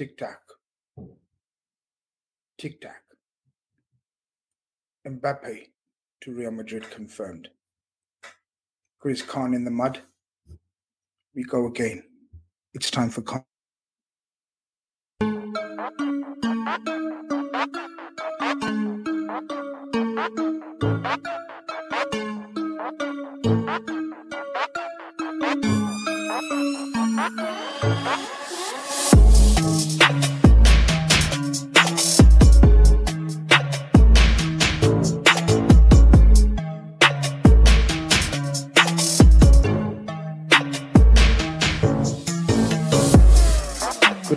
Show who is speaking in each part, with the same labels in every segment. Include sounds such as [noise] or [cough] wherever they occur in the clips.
Speaker 1: Tic tac. Tic tac. Mbappe to Real Madrid confirmed. Chris Khan in the mud. We go again. It's time for Khan.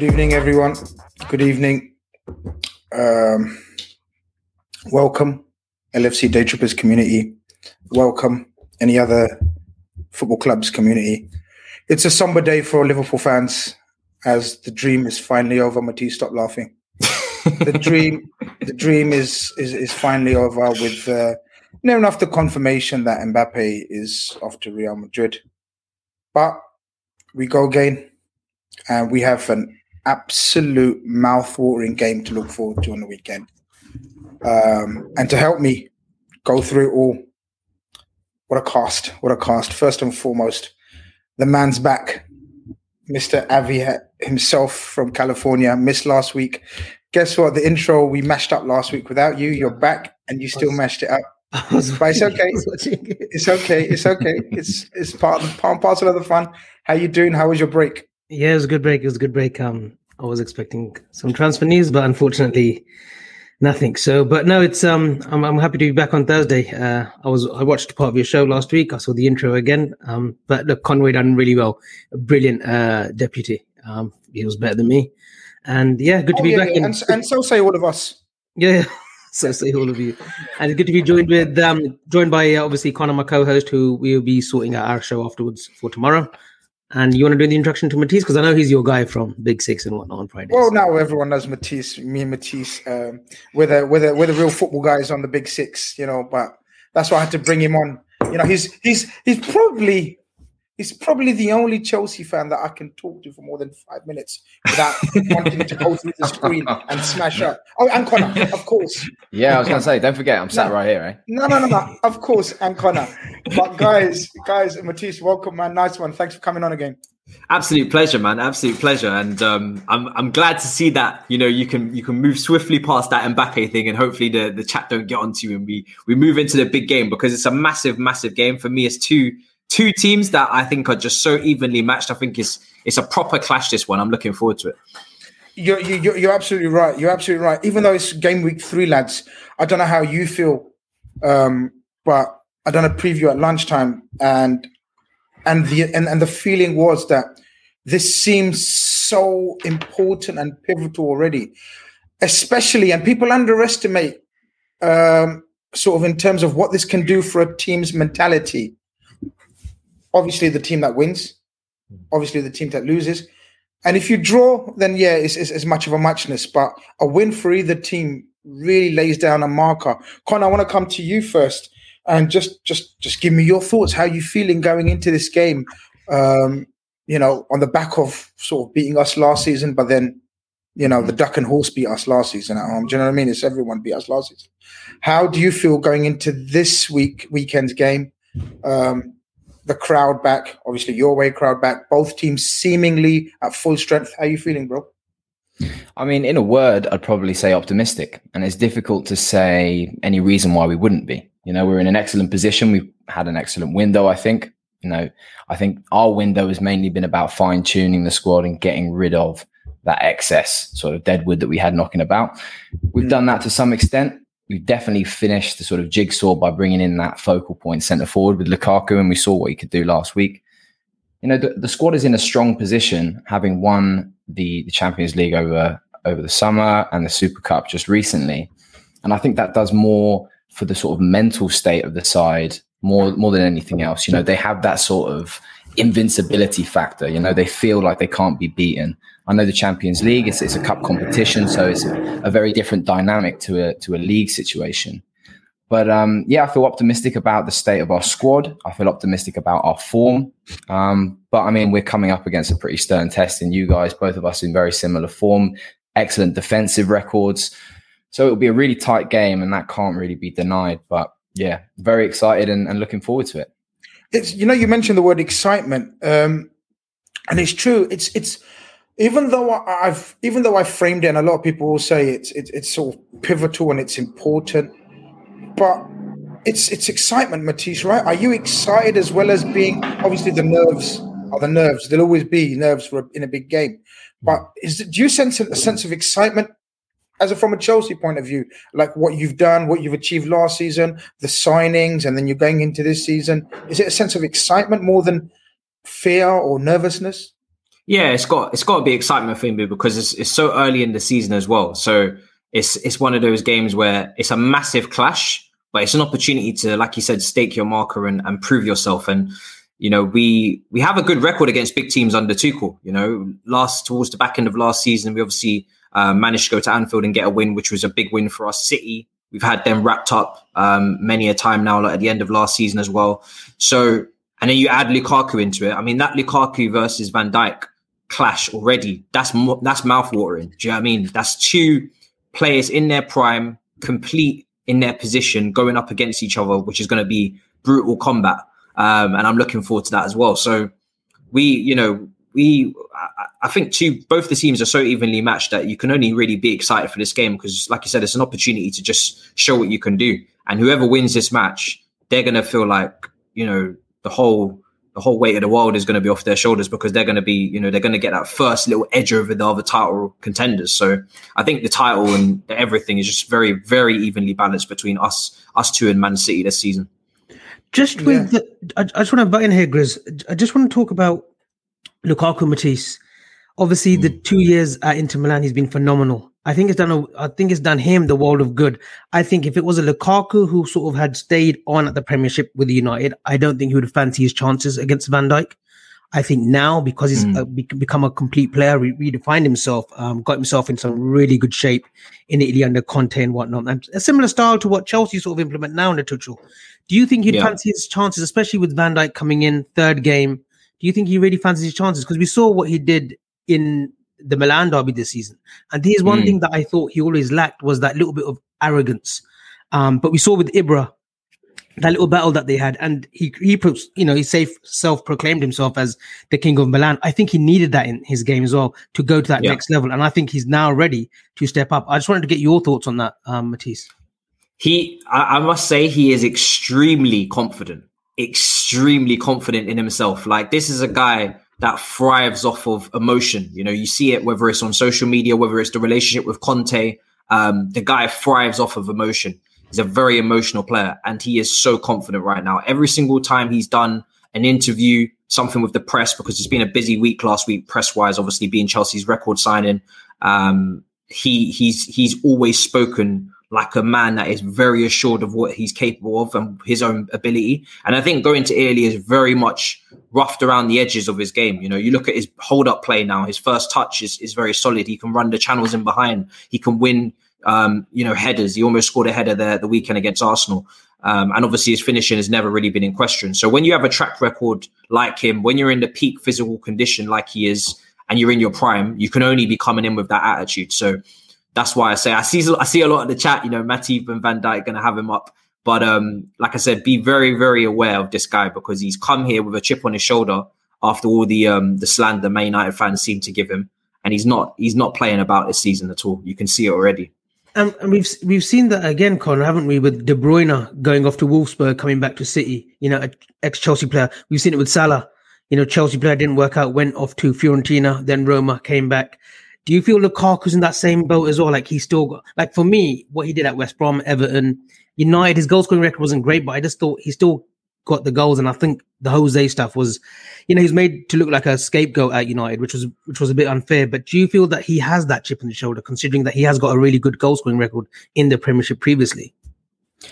Speaker 1: Good evening, everyone. Good evening. Um, welcome, LFC Daytrippers community. Welcome, any other football clubs community. It's a somber day for Liverpool fans as the dream is finally over. Matisse, stop laughing. the [laughs] dream, the dream is is, is finally over with uh, near enough the confirmation that Mbappe is off to Real Madrid. But we go again, and we have an absolute mouth-watering game to look forward to on the weekend. Um, and to help me go through it all, what a cast! What a cast! First and foremost, the man's back, Mr. Avy himself from California. Missed last week. Guess what? The intro we mashed up last week without you. You're back, and you still mashed it up. But it's okay. It's okay. It's okay. It's it's part part parcel of the fun. How you doing? How was your break?
Speaker 2: Yeah, it was a good break. It was a good break. Um, I was expecting some transfer news, but unfortunately, nothing. So, but no, it's um, I'm I'm happy to be back on Thursday. Uh, I was I watched part of your show last week. I saw the intro again. Um, but look, Conway done really well. A brilliant uh deputy. Um, he was better than me, and yeah, good to
Speaker 1: Oh,
Speaker 2: be
Speaker 1: yeah,
Speaker 2: back.
Speaker 1: yeah. And, and so say all of us.
Speaker 2: yeah. [laughs] So say all of you, and it's good to be joined with um joined by uh, obviously Conor, my co-host, who will be sorting out our show afterwards for tomorrow. And you want to do the introduction to Matisse because I know he's your guy from Big Six and whatnot on Friday.
Speaker 1: Well, now everyone knows Matisse. Me and Matisse, um, we're the we're the we're the real football guys on the Big Six, you know. But that's why I had to bring him on. You know, he's he's he's probably he's probably the only Chelsea fan that I can talk to for more than five minutes without [laughs] wanting to go through the screen and smash up. Oh, and Conor, of course.
Speaker 3: Yeah, I was going to say, don't forget, I'm sat
Speaker 1: No.
Speaker 3: right here, eh?
Speaker 1: No, no, no, no. Of course, and Conor. But guys, guys, Matisse, welcome, man. Nice one. Thanks for coming on again.
Speaker 4: Absolute pleasure, man. Absolute pleasure, and um, I'm I'm glad to see that you know you can you can move swiftly past that Mbappe thing, and hopefully the the chat don't get onto you, and we we move into the big game because it's a massive, massive game for me. It's two two teams that I think are just so evenly matched. I think it's it's a proper clash. This one, I'm looking forward to it.
Speaker 1: You're, you're, you're absolutely right. You're absolutely right. Even though it's game week three, lads, I don't know how you feel, um, but I done a preview at lunchtime, and and the and, and the feeling was that this seems so important and pivotal already, especially and people underestimate um, sort of in terms of what this can do for a team's mentality. Obviously, the team that wins, obviously the team that loses, And if you draw, then yeah, it's, it's as much of a matchness. But a win for either team really lays down a marker. Con, I want to come to you first and just just just give me your thoughts. How you feeling going into this game? Um, you know, on the back of sort of beating us last season, but then you know the duck and horse beat us last season at home. Do you know what I mean? It's everyone beat us last season. How do you feel going into this week weekend's game? Um, the crowd back, obviously your way crowd back. Both teams seemingly at full strength. How are you feeling, bro?
Speaker 3: I mean, in a word, I'd probably say optimistic, and it's difficult to say any reason why we wouldn't be. You know, we're in an excellent position. We've had an excellent window, I think. You know, I think our window has mainly been about fine tuning the squad and getting rid of that excess sort of deadwood that we had knocking about. We've mm. done that to some extent. We've definitely finished the sort of jigsaw by bringing in that focal point centre forward with Lukaku, and we saw what he could do last week. You know, the, the squad is in a strong position, having won the, the Champions League over over the summer and the Super Cup just recently, and I think that does more for the sort of mental state of the side more more than anything else. You know, they have that sort of invincibility factor. You know, they feel like they can't be beaten. I know the Champions League; it's, it's a cup competition, so it's a, a, very different dynamic to a to a league situation. But um, yeah, I feel optimistic about the state of our squad. I feel optimistic about our form. Um, but I mean, we're coming up against a pretty stern test, and you guys, both of us, in very similar form. Excellent defensive records. So it'll be a really tight game, and that can't really be denied. But yeah, very excited and, and looking forward to it.
Speaker 1: It's you know you mentioned the word excitement, um, and it's true. It's it's even though I've even though I framed it, and a lot of people will say it's it's, it's sort of pivotal and it's important, but it's it's excitement, Matisse. Right? Are you excited as well as being obviously the nerves are the nerves. There'll always be nerves for a, in a big game, but is do you sense a sense of excitement as a, from a Chelsea point of view, like what you've done, what you've achieved last season, the signings, and then you're going into this season? Is it a sense of excitement more than fear or nervousness?
Speaker 4: Yeah, it's got it's got to be excitement for me because it's it's so early in the season as well. So it's it's one of those games where it's a massive clash, but it's an opportunity to, like you said, stake your marker and, and prove yourself. And you know, we we have a good record against big teams under Tuchel. You know, last towards the back end of last season, we obviously uh, managed to go to Anfield and get a win, which was a big win for us. City, we've had them wrapped up um, many a time now, like at the end of last season as well. So, and then you add Lukaku into it. I mean, that Lukaku versus Van Dijk clash already. That's that's mouthwatering. Do you know what I mean? That's two players in their prime, complete in their position, going up against each other, which is going to be brutal combat. Um, and I'm looking forward to that as well. So we, you know, we I think two both the teams are so evenly matched that you can only really be excited for this game because, like you said, it's an opportunity to just show what you can do. And whoever wins this match, they're gonna feel like you know the whole the whole weight of the world is going to be off their shoulders because they're going to be, you know, they're going to get that first little edge over the other title contenders. So I think the title and everything is just very, very evenly balanced between us, us two and Man City this season.
Speaker 2: Just with, yeah. the, I, I, just want to butt in here, Grizz. I just want to talk about Lukaku Matisse, obviously mm. the hmm. two years at Inter Milan, he's been phenomenal. I think it's done. A, I think it's done him the world of good. I think if it was a Lukaku who sort of had stayed on at the Premiership with United, I don't think he would have fancied his chances against Van Dijk. I think now because he's mm. uh, be- become a complete player, re- redefined himself, um, got himself in some really good shape in Italy under Conte and whatnot, and a similar style to what Chelsea sort of implement now under Tuchel. Do you think he'd yeah. fancy his chances, especially with Van Dijk coming in third game? do you think he really fancies his chances? Because we saw what he did in the Milan derby this season. And here's one mm. thing that I thought he always lacked was that little bit of arrogance. Um, but we saw with Ibra that little battle that they had, and he he you know he safe self proclaimed himself as the king of Milan. I think he needed that in his game as well to go to that yeah. next level, and I think he's now ready to step up. I just wanted to get your thoughts on that, um, Matisse.
Speaker 4: He, I, I must say, he is extremely confident extremely confident in himself. Like this is a guy that thrives off of emotion. You know, you see it whether it's on social media, whether it's the relationship with Conte. Um, the guy thrives off of emotion. He's a very emotional player, and he is so confident right now. Every single time he's done an interview, something with the press, because it's been a busy week last week, press wise, obviously being Chelsea's record signing. Um, he he's he's always spoken like a man that is very assured of what he's capable of and his own ability. And I think going to Italy is very much roughed around the edges of his game. You know, you look at his hold up play now, his first touch is, is very solid. He can run the channels in behind, he can win, um, you know, headers. He almost scored a header there the weekend against Arsenal. Um, and obviously his finishing has never really been in question. So when you have a track record like him, when you're in the peak physical condition like he is, and you're in your prime, you can only be coming in with that attitude. So that's why I say I see I see a lot of the chat. You know, Matip and Van Dijk going to have him up, but um, like I said, be very very aware of this guy because he's come here with a chip on his shoulder after all the um the slander Man United fans seem to give him, and he's not he's not playing about this season at all. You can see it already.
Speaker 2: Um, and we've we've seen that again, Connor, haven't we? With De Bruyne going off to Wolfsburg, coming back to City. You know, ex Chelsea player. We've seen it with Salah. You know, Chelsea player didn't work out, went off to Fiorentina, then Roma, came back. Do you feel Lukaku's in that same boat as well? Like he still got like for me, what he did at West Brom, Everton, United, his goal scoring record wasn't great, but I just thought he still got the goals. And I think the Jose stuff was, you know, he's made to look like a scapegoat at United, which was which was a bit unfair. But do you feel that he has that chip on the shoulder, considering that he has got a really good goal scoring record in the Premiership previously?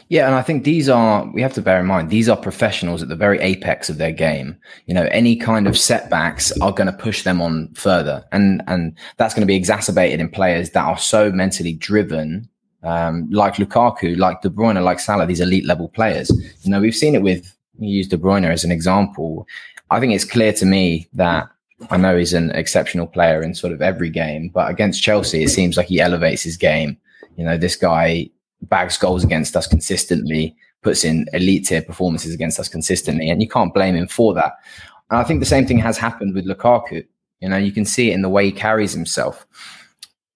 Speaker 3: Yeah, and I think these are we have to bear in mind these are professionals at the very apex of their game. You know, any kind of setbacks are going to push them on further, and and that's going to be exacerbated in players that are so mentally driven, um, like Lukaku, like De Bruyne, like Salah, these elite level players. You know, we've seen it with you use De Bruyne as an example. I think it's clear to me that I know he's an exceptional player in sort of every game, but against Chelsea, it seems like he elevates his game. You know, this guy bags goals against us consistently, puts in elite tier performances against us consistently, and you can't blame him for that. And I think the same thing has happened with Lukaku. You know, you can see it in the way he carries himself.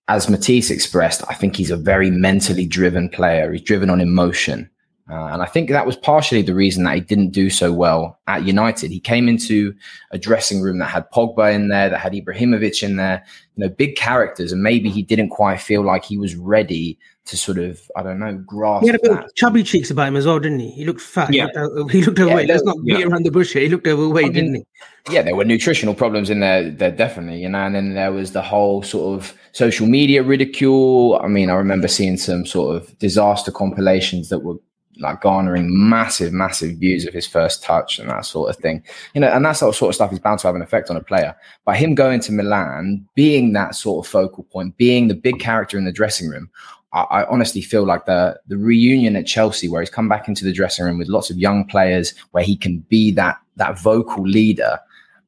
Speaker 3: As Matisse expressed, I think he's a very mentally driven player. He's driven on emotion. Uh, and I think that was partially the reason that he didn't do so well at United. He came into a dressing room that had Pogba in there, that had Ibrahimovic in there, you know, big characters, and maybe he didn't quite feel like he was ready to sort of, I don't know, grasp.
Speaker 2: He had a bit
Speaker 3: that.
Speaker 2: of chubby cheeks about him as well, didn't he? He looked fat.
Speaker 4: Yeah.
Speaker 2: He looked, he looked overweight.
Speaker 3: Yeah,
Speaker 2: Let's not beat around the bush here. He looked overweight,
Speaker 3: I mean,
Speaker 2: didn't he?
Speaker 3: yeah, there were nutritional problems in there, there definitely, you know, and then there was the whole sort of social media ridicule. I mean, I remember seeing some sort of disaster compilations that were like garnering massive, massive views of his first touch and that sort of thing. You know, and that sort of stuff is bound to have an effect on a player. By him going to Milan, being that sort of focal point, being the big character in the dressing room, I, I honestly feel like the the reunion at Chelsea, where he's come back into the dressing room with lots of young players, where he can be that that vocal leader,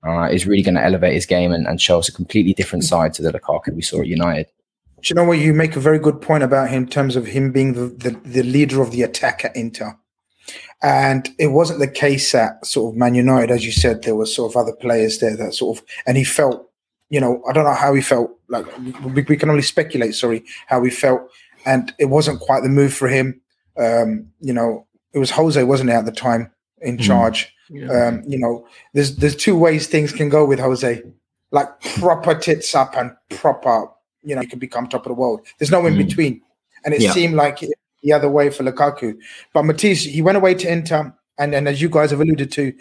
Speaker 3: uh, is really going to elevate his game and, and show us a completely different side to the Lukaku we saw at United.
Speaker 1: You know what? You make a very good point about him in terms of him being the, the, the leader of the attack at Inter. And it wasn't the case at sort of Man United, as you said, there were sort of other players there that sort of, and he felt, you know, I don't know how he felt. Like we, we can only speculate, sorry, how he felt. And it wasn't quite the move for him. Um, you know, it was Jose, wasn't it, at the time in charge? Um, you know, there's there's two ways things can go with Jose, like proper tits up and proper, you know, you can become top of the world. There's no in
Speaker 3: Mm.
Speaker 1: between, and it
Speaker 4: Yeah.
Speaker 1: seemed like the other way for Lukaku. But Matisse, he went away to Inter, and then as you guys have alluded to,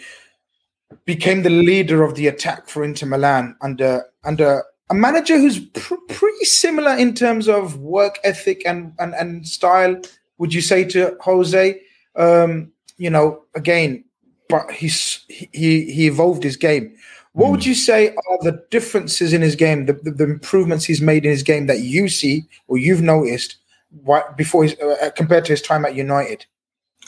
Speaker 1: became the leader of the attack for Inter Milan under under a manager who's pr- pretty similar in terms of work ethic and and, and style. Would you say to Jose? Um, you know, again, but he's he he evolved his game. What would you say are the differences in his game, the, the, the improvements he's made in his game that you see or you've noticed why, before his, uh, compared to his time at United?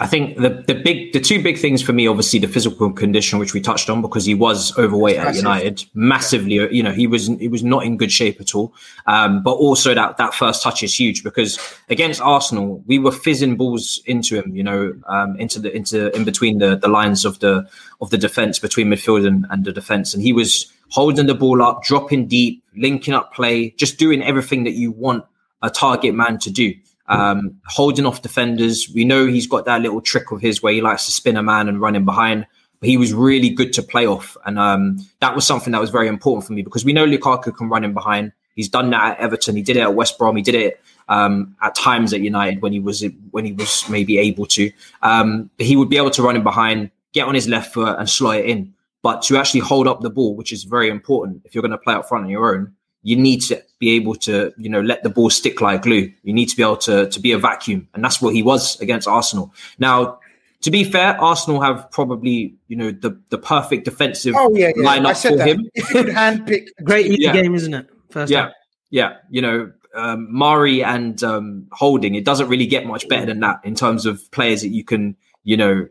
Speaker 4: I think the the big the two big things for me, obviously the physical condition, which we touched on, because he was overweight at United, massively. You know, he was he was not in good shape at all. Um, but also that that first touch is huge because against Arsenal, we were fizzing balls into him. You know, um, into the into in between the the lines of the of the defense between midfield and, and the defense, and he was holding the ball up, dropping deep, linking up play, just doing everything that you want a target man to do um, holding off defenders. We know he's got that little trick of his where he likes to spin a man and run in behind. But he was really good to play off, and um, that was something that was very important for me because we know Lukaku can run in behind. He's done that at Everton. He did it at West Brom. He did it um, at times at United when he was when he was maybe able to. Um, he would be able to run in behind, get on his left foot, and slot it in. But to actually hold up the ball, which is very important if you're going to play up front on your own, you need to be able to, you know, let the ball stick like glue. You need to be able to to be a vacuum, and that's what he was against Arsenal. Now, to be fair, Arsenal have probably, you know, the the perfect defensive
Speaker 1: Oh yeah, yeah. I
Speaker 4: lineup
Speaker 1: said
Speaker 4: for
Speaker 1: that.
Speaker 4: him.
Speaker 1: If you could handpick, [laughs]
Speaker 2: Great easy
Speaker 4: Yeah.
Speaker 2: game, isn't it? First
Speaker 4: Yeah,
Speaker 2: half.
Speaker 4: yeah. You know, um, Mari and um, Holding. It doesn't really get much better than that in terms of players that you can, you know,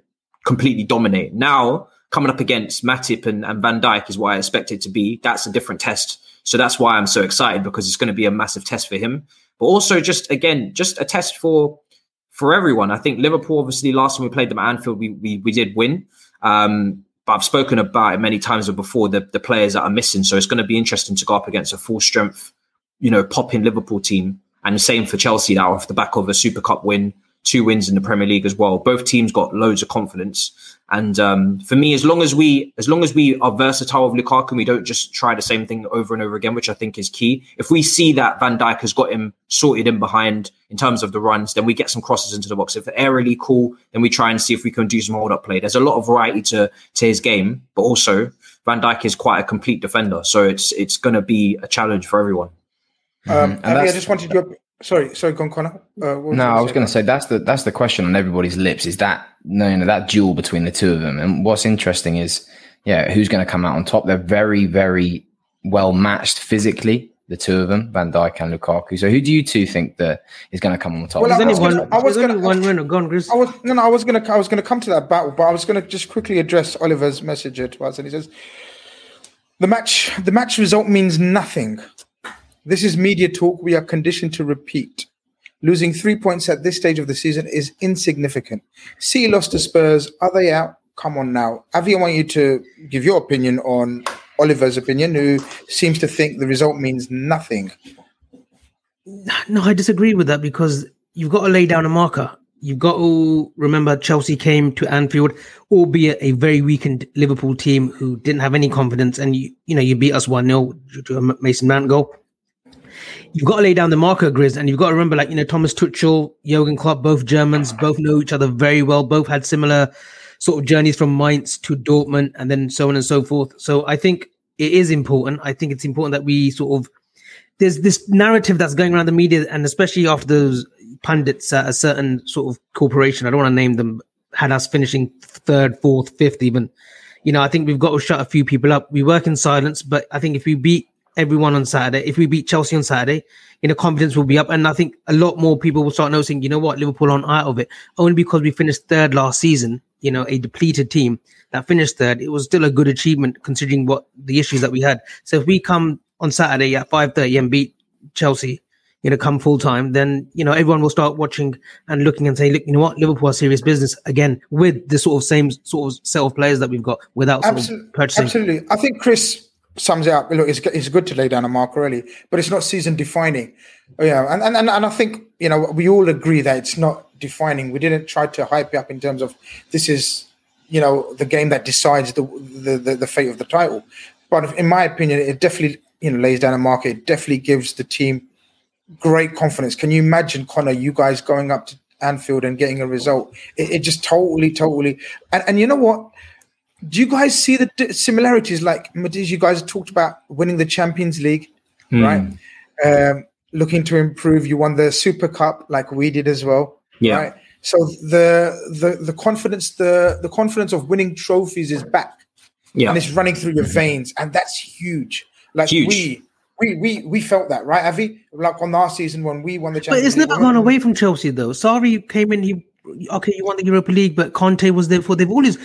Speaker 4: completely dominate. Now coming up against Matip and, and Van Dijk is what I expect it to be. That's a different test. So that's why I'm so excited because it's going to be a massive test for him. But also just again, just a test for for everyone. I think Liverpool, obviously, last time we played them at Anfield, we we, we did win. Um, but I've spoken about it many times before the, the players that are missing. So it's going to be interesting to go up against a full strength, you know, popping Liverpool team. And the same for Chelsea now off the back of a Super Cup win, two wins in the Premier League as well. Both teams got loads of confidence. And um, for me, as long as we as long as we are versatile with Lukaku, and we don't just try the same thing over and over again, which I think is key. If we see that Van Dijk has got him sorted in behind in terms of the runs, then we get some crosses into the box. If they're aerially cool, then we try and see if we can do some hold up play. There's a lot of variety to to his game, but also Van Dijk is quite a complete defender, so it's it's going to be a challenge for everyone.
Speaker 1: um,
Speaker 3: And
Speaker 1: Avy, I
Speaker 3: that's-
Speaker 1: just wanted to. Sorry, sorry, go on, Conor. Uh, what
Speaker 3: No, I was going to
Speaker 1: say.
Speaker 3: say that's the that's the question on everybody's lips. Is that no, you know, that duel between the two of them? And what's interesting is, yeah, who's going to come out on top? They're very, very well matched physically, the two of them, Van Dijk and Lukaku. So who do you two think that is going to come on top?
Speaker 1: Well,
Speaker 2: There's
Speaker 1: I
Speaker 2: only
Speaker 1: was
Speaker 2: one.
Speaker 1: gonna- I was
Speaker 2: only
Speaker 1: gonna-
Speaker 2: one winner. Go on, Grizz.
Speaker 1: I was no, no. I was gonna, I was gonna come to that battle, but I was gonna just quickly address Oliver's message here to us, and he says, "The match, the match result means nothing. This is media talk. We are conditioned to repeat. Losing three points at this stage of the season is insignificant. See, lost to Spurs. Are they out? Come on now, Avy. I want you to give your opinion on Oliver's opinion, who seems to think the result means nothing.
Speaker 2: No, I disagree with that because you've got to lay down a marker. You've got to remember Chelsea came to Anfield, albeit a very weakened Liverpool team who didn't have any confidence, and you you know you beat us one 0 to a Mason Mount goal. You've got to lay down the marker, Grizz, and you've got to remember, like you know, Thomas Tuchel, Jurgen Klopp, both Germans, both know each other very well. Both had similar sort of journeys from Mainz to Dortmund, and then so on and so forth. So I think it is important. I think it's important that we sort of there's this narrative that's going around the media, and especially after those pundits at a certain sort of corporation, I don't want to name them, had us finishing third, fourth, fifth, even. You know, I think we've got to shut a few people up. We work in silence, but I think if we beat everyone on Saturday, if we beat Chelsea on Saturday, you know, confidence will be up. And I think a lot more people will start noticing, you know what, Liverpool aren't out of it. Only because we finished third last season, you know, a depleted team that finished third, it was still a good achievement considering what the issues that we had. So if we come on Saturday at 5.30 and beat Chelsea, you know, come full time, then, you know, everyone will start watching and looking and saying, look, you know what, Liverpool are serious business again with the sort of same sort of set of players that we've got without sort
Speaker 1: Absolutely,
Speaker 2: of purchasing.
Speaker 1: absolutely. I think Grizz sums it up. Look, it's, it's good to lay down a marker early, but it's not season defining. Oh, Yeah, and, and and and I think you know we all agree that it's not defining. We didn't try to hype it up in terms of this is you know the game that decides the the, the, the fate of the title. But in my opinion, it definitely you know lays down a marker. It definitely gives the team great confidence. Can you imagine, Conor, you guys going up to Anfield and getting a result? It, it just totally, totally. And, and you know what? Do you guys see the d- similarities? Like Matisse, you guys talked about winning the Champions League, right? Um, looking to improve. You won the Super Cup, like we did as well.
Speaker 4: Yeah.
Speaker 1: Right. So the the the confidence the the confidence of winning trophies is back
Speaker 4: Yeah.
Speaker 1: and it's running through your veins, and that's huge. Like
Speaker 4: Huge.
Speaker 1: we. We, we we felt that right, Avy. Like on last season when we won the
Speaker 2: But it's never
Speaker 1: we
Speaker 2: gone away from Chelsea though. Sorry, you came in. He okay. You won the Europa League, but Conte was there for. They've always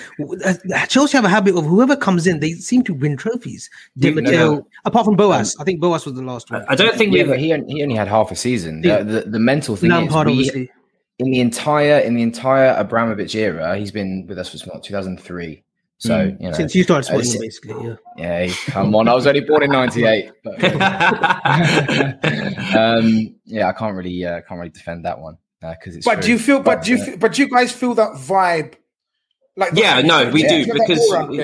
Speaker 2: uh, Chelsea have a habit of whoever comes in, they seem to win trophies. Di
Speaker 3: no,
Speaker 2: Matteo,
Speaker 3: no.
Speaker 2: apart from Boas, I think Boas was the last one.
Speaker 4: I don't think
Speaker 3: Yeah,
Speaker 4: we've
Speaker 3: he only, he only had half a season.
Speaker 2: Yeah.
Speaker 3: The, the, the mental thing
Speaker 2: Lampard,
Speaker 3: is, we,
Speaker 2: obviously.
Speaker 3: in the entire in the entire Abramovich era, he's been with us for what 200003. So you know,
Speaker 2: Since you started
Speaker 3: uh,
Speaker 2: sporting,
Speaker 3: si-
Speaker 2: basically, yeah.
Speaker 3: yeah, come on, I was only born in '98. But, [laughs] [laughs] um, yeah, I can't really uh, can't really defend that one because it's.
Speaker 1: But do you feel? But do you?
Speaker 3: uh,
Speaker 1: Feel, but do you guys feel that vibe? Like
Speaker 4: yeah, no, we
Speaker 1: Yeah.
Speaker 4: do because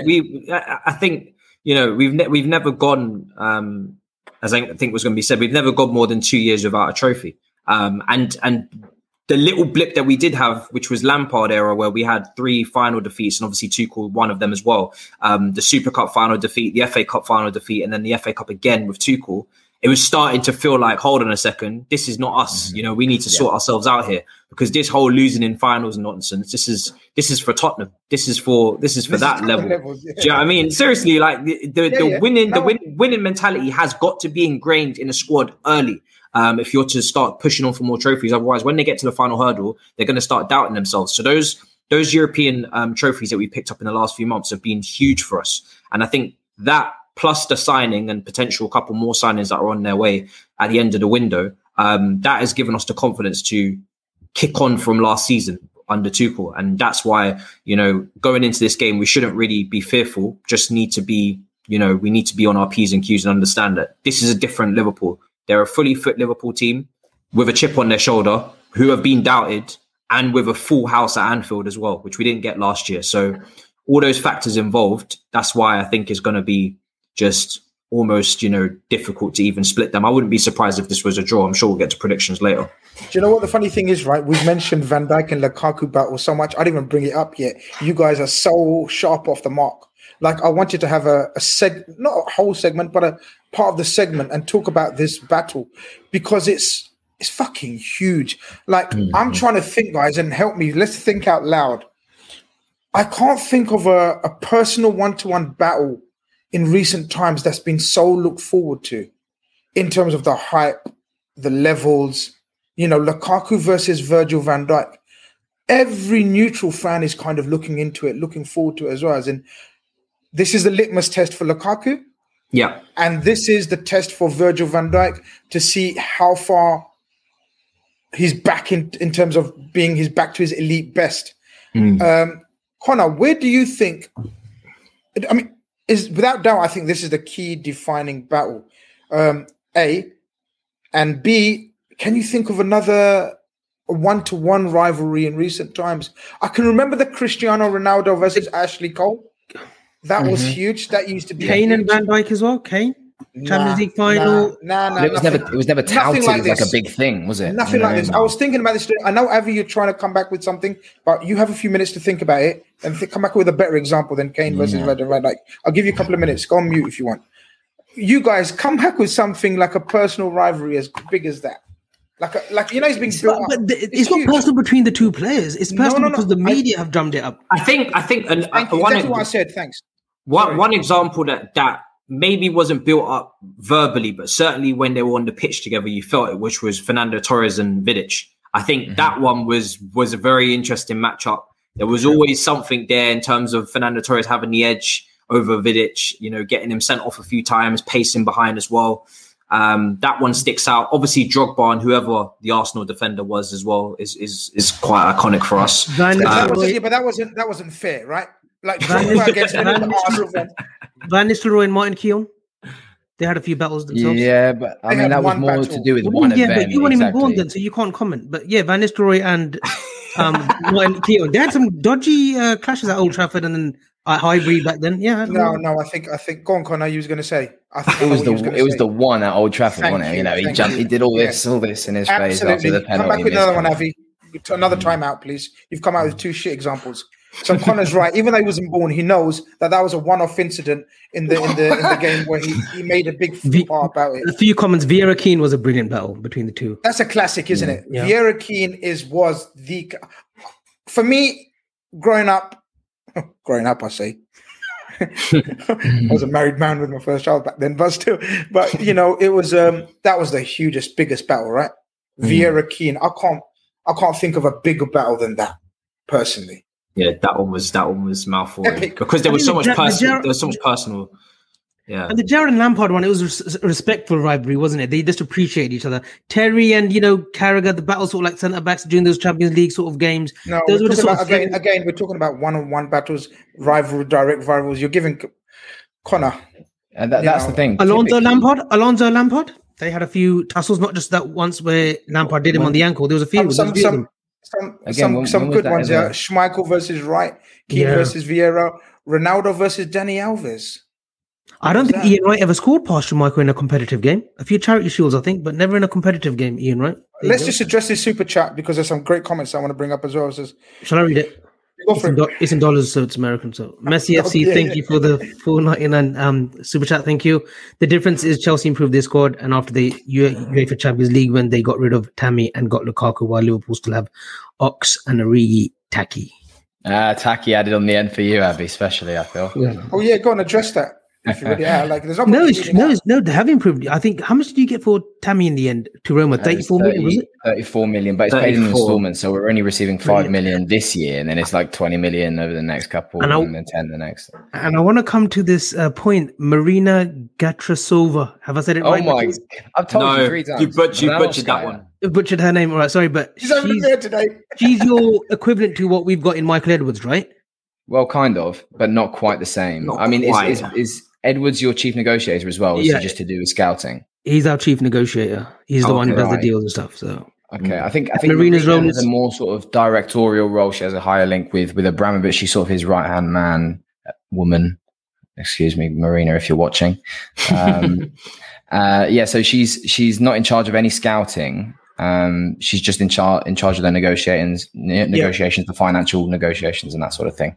Speaker 4: we. I I think you know we've ne- we've never gone um, as I think was going to be said. We've never gone more than two years without a trophy. Um, and and the little blip that we did have, which was Lampard era, where we had three final defeats and obviously Tuchel one of them as well. Um, the Super Cup final defeat, the FA Cup final defeat, and then the FA Cup again with Tuchel. It was starting to feel like, hold on a second, this is not us.
Speaker 3: Mm-hmm.
Speaker 4: You know, we need to sort ourselves out here because this whole losing in finals nonsense. This is this is for Tottenham. This is for this is for
Speaker 1: This is
Speaker 4: that level.
Speaker 1: levels, yeah.
Speaker 4: Do you know what I mean? Seriously, like the the,
Speaker 1: Yeah,
Speaker 4: the
Speaker 1: yeah.
Speaker 4: winning the win, winning mentality has got to be ingrained in a squad early. Um, if you're to start pushing on for more trophies, otherwise, when they get to the final hurdle, they're going to start doubting themselves. So those those European um, trophies that we picked up in the last few months have been huge for us, and I think that plus the signing and potential couple more signings that are on their way at the end of the window, um, that has given us the confidence to kick on from last season under Tuchel, and that's why you know going into this game we shouldn't really be fearful. Just need to be you know we need to be on our p's and q's and understand that this is a different Liverpool. They're a fully fit Liverpool team with a chip on their shoulder who have been doubted and with a full house at Anfield as well, which we didn't get last year. So all those factors involved, that's why I think is going to be just almost you know difficult to even split them. I wouldn't be surprised if this was a draw. I'm sure we'll get to predictions later.
Speaker 1: Do you know what the funny thing is, right? We've mentioned Van Dijk and Lukaku battle so much. I didn't even bring it up yet. You guys are so sharp off the mark. Like I wanted to have a, a seg, not a whole segment, but a part of the segment and talk about this battle because it's it's fucking huge. Like I'm mm-hmm. trying to think, guys, and help me. Let's think out loud. I can't think of a, a personal one-to-one battle in recent times that's been so looked forward to in terms of the hype, the levels, you know, Lukaku versus Virgil van Dijk. Every neutral fan is kind of looking into it, looking forward to it as well. As in, this is the litmus test for Lukaku,
Speaker 4: Yeah,
Speaker 1: and this is the test for Virgil van Dijk to see how far he's back in in terms of being his back to his elite best. Um, Conor, where do you think? I mean, is without doubt, I think this is the key defining battle. Um, a and B. Can you think of another one-to-one rivalry in recent times? I can remember the Cristiano Ronaldo versus Ashley Cole. That was huge. That used to be
Speaker 2: Kane and. Van Dijk as well. Kane,
Speaker 1: Nah,
Speaker 2: Champions League final.
Speaker 1: Nah, nah, nah
Speaker 3: it was
Speaker 1: nothing-
Speaker 3: never it was never touted
Speaker 1: like
Speaker 3: as like a big thing, was it?
Speaker 1: Nothing
Speaker 3: You know
Speaker 1: like this.
Speaker 3: I
Speaker 1: I was thinking about this. I know, Avy, you're trying to come back with something, but you have a few minutes to think about it and th- come back with a better example than Kane versus Red and Red. Like, I'll give you a couple of minutes. Go on mute if you want. You guys come back with something like a personal rivalry as big as that. Like, a, like you know, it's been
Speaker 2: It's
Speaker 1: built
Speaker 2: not,
Speaker 1: up.
Speaker 2: but the- it's, not
Speaker 1: huge.
Speaker 2: personal between the two players. It's personal
Speaker 1: no, no.
Speaker 2: because the
Speaker 1: I-
Speaker 2: media have drummed it up.
Speaker 4: I think I think and
Speaker 1: Thank
Speaker 4: uh,
Speaker 1: you.
Speaker 4: one
Speaker 1: Exactly what I said. Thanks.
Speaker 4: one one example that that maybe wasn't built up verbally, but certainly when they were on the pitch together, you felt it, which was Fernando Torres and Vidic. I think that one was was a very interesting matchup. There was always something there in terms of Fernando Torres having the edge over Vidic, you know, getting him sent off a few times, pacing behind as well. Um, that one sticks out. Obviously, Drogba and whoever the Arsenal defender was as well is is is quite iconic for us.
Speaker 2: Van,
Speaker 1: But that wasn't, yeah, but that wasn't that wasn't fair, right? Like
Speaker 2: Van
Speaker 1: Drogba against the
Speaker 2: Van
Speaker 1: Arsenal fans.
Speaker 2: Van Nistelrooy and Martin Keown. They had a few battles themselves.
Speaker 3: Yeah, but I
Speaker 1: They
Speaker 3: mean that was more
Speaker 1: battle.
Speaker 3: to do with
Speaker 2: Well,
Speaker 3: one
Speaker 2: yeah,
Speaker 3: event.
Speaker 2: but you weren't even born then, so you can't comment. But yeah, Van Nistelrooy and um, [laughs] Martin Keown, they had some dodgy uh, clashes at Old Trafford and then at Highbury back then. Yeah,
Speaker 1: No,
Speaker 2: know.
Speaker 1: no, I think I think go on, Conor. You was going to say. I think [laughs]
Speaker 3: It was the
Speaker 1: you gonna
Speaker 3: it was
Speaker 1: say.
Speaker 3: the one at Old Trafford,
Speaker 1: Thank
Speaker 3: wasn't it? You know, he jumped,
Speaker 1: thank
Speaker 3: he did all this,
Speaker 1: Yes.
Speaker 3: all this in his face after
Speaker 1: Absolutely.
Speaker 3: the
Speaker 1: Come back with another one,
Speaker 3: missed.
Speaker 1: Avy. Another timeout, please. You've come out with two shit examples. So Conor's right. Even though he wasn't born, he knows that that was a one-off incident in the in the in the game where he, he made a big
Speaker 2: V-
Speaker 1: part about it.
Speaker 2: A few comments. Vieira Keane was a brilliant battle between the two.
Speaker 1: That's a classic, isn't it?
Speaker 2: Yeah.
Speaker 1: Vieira Keane is was the for me growing up. [laughs] Growing up, I say. [laughs] I was a married man with my first child back then, but still, but you know, it was um that was the hugest, biggest battle, right? Vieira Keane. I can't I can't think of a bigger battle than that, personally.
Speaker 4: Yeah, that one was that one was mouthful
Speaker 1: Epic.
Speaker 4: because there
Speaker 2: I
Speaker 4: was so much
Speaker 2: the Ger- the
Speaker 4: personal.
Speaker 2: Ger-
Speaker 4: There was so much personal. Yeah,
Speaker 2: And the Gerrard and Lampard one, it was res- a respectful rivalry, wasn't it? They just appreciated each other. Terry and you know Carragher, the battle sort of like centre backs during those Champions League sort of games.
Speaker 1: No,
Speaker 2: those
Speaker 1: we're
Speaker 2: were the
Speaker 1: talking
Speaker 2: sort
Speaker 1: about,
Speaker 2: of
Speaker 1: again, again, we're talking about one-on-one battles, rival, direct rivals. You're giving Conor.
Speaker 3: And that, that's
Speaker 1: know,
Speaker 3: the thing.
Speaker 2: Alonso
Speaker 3: Typically-
Speaker 2: Lampard, Alonso Lampard. They had a few tussles, not just that once where Lampard did him on the ankle. There was a few.
Speaker 1: Some
Speaker 2: there was a
Speaker 1: some some
Speaker 2: them.
Speaker 1: Some,
Speaker 3: Again,
Speaker 1: some,
Speaker 3: when-
Speaker 1: some
Speaker 3: when
Speaker 1: good ones.
Speaker 3: ever-
Speaker 1: Yeah, Schmeichel versus Wright, Keane
Speaker 2: Yeah.
Speaker 1: versus Vieira, Ronaldo versus Dani Alves.
Speaker 2: I don't think
Speaker 1: that?
Speaker 2: Ian Wright ever scored past Schmeichel in a competitive game. A few charity shields, I think, but never in a competitive game. Ian Wright. There
Speaker 1: Let's just address this super chat because there's some great comments I want to bring up as well. It says,
Speaker 2: Shall I read it?
Speaker 1: Go
Speaker 2: It's in, do- it's in dollars, so it's American. So [laughs] Messi FC,
Speaker 1: yeah,
Speaker 2: thank
Speaker 1: yeah.
Speaker 2: you for the four ninety nine um super chat. Thank you. The difference is Chelsea improved their squad, and after the U- UEFA Champions League, when they got rid of Tammy and got Lukaku, while Liverpool still have Ox and Origi Taki.
Speaker 3: Uh, Taki added on the end for you, Avy, especially, I feel.
Speaker 2: Yeah.
Speaker 1: Oh yeah, go and address that. If you really are. Like, there's
Speaker 2: No, it's, [laughs] no, it's, no, they have improved. I think. How much did you get for Tammy in the end to Roma?
Speaker 3: Uh,
Speaker 2: Thirty four million, was it?
Speaker 3: 34 million, but it's paid in installments. So we're only receiving 5
Speaker 2: Brilliant.
Speaker 3: million this year, and then it's like 20 million over the next couple,
Speaker 2: And
Speaker 3: and,
Speaker 2: I-
Speaker 3: then 10 the next.
Speaker 2: And I want to come to this uh, point. Marina Gatrasova. Have I said it
Speaker 3: Oh
Speaker 2: right?
Speaker 3: my! I've told
Speaker 4: No,
Speaker 3: you three times.
Speaker 4: you, but, you butchered that
Speaker 3: Alskaya.
Speaker 4: one.
Speaker 2: Butchered her name. All right, sorry, but
Speaker 1: She's over
Speaker 2: she's,
Speaker 1: there today.
Speaker 2: she's your equivalent to what we've got in Michael Edwards, right?
Speaker 3: Well, kind of, but not quite the same.
Speaker 4: Not
Speaker 3: I mean, is,
Speaker 4: quite.
Speaker 3: is, is Edwards your chief negotiator as well? Is
Speaker 2: Yeah.
Speaker 3: he just to do with scouting?
Speaker 2: He's our chief negotiator. He's the one who does the deals and stuff. So
Speaker 3: Okay, I think I think
Speaker 2: Marina's role is-
Speaker 3: a more sort of directorial role. She has a higher link with with Abramovich. She's sort of his right hand man, uh, woman. Excuse me, Marina, if you're watching. Um, [laughs] uh, yeah, so she's she's not in charge of any scouting. Um, she's just in charge in charge of the negotiations, ne- negotiations, the financial negotiations, and that sort of thing.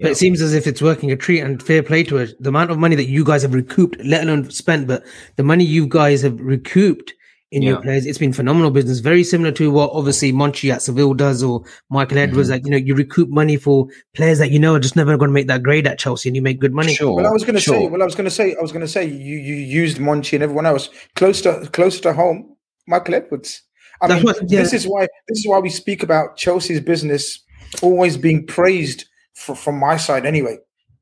Speaker 2: But it seems as if it's working a treat and fair play to it. The amount of money that you guys have recouped, let alone spent, but the money you guys have recouped in your
Speaker 4: Yeah.
Speaker 2: players, it's been phenomenal business. Very similar to what obviously Monchi at Seville does or Michael Edwards. Mm-hmm. Like, you know, you recoup money for players that you know are just never going to make that grade at Chelsea and you make good money.
Speaker 3: Sure.
Speaker 1: Well, I was going to say. Well, I was going to say. I was going to say. You you used Monchi and everyone else close to close to home. Michael Edwards. I
Speaker 2: That's
Speaker 1: mean,
Speaker 2: what- yeah.
Speaker 1: this is why this is why we speak about Chelsea's business always being praised for, from my side anyway,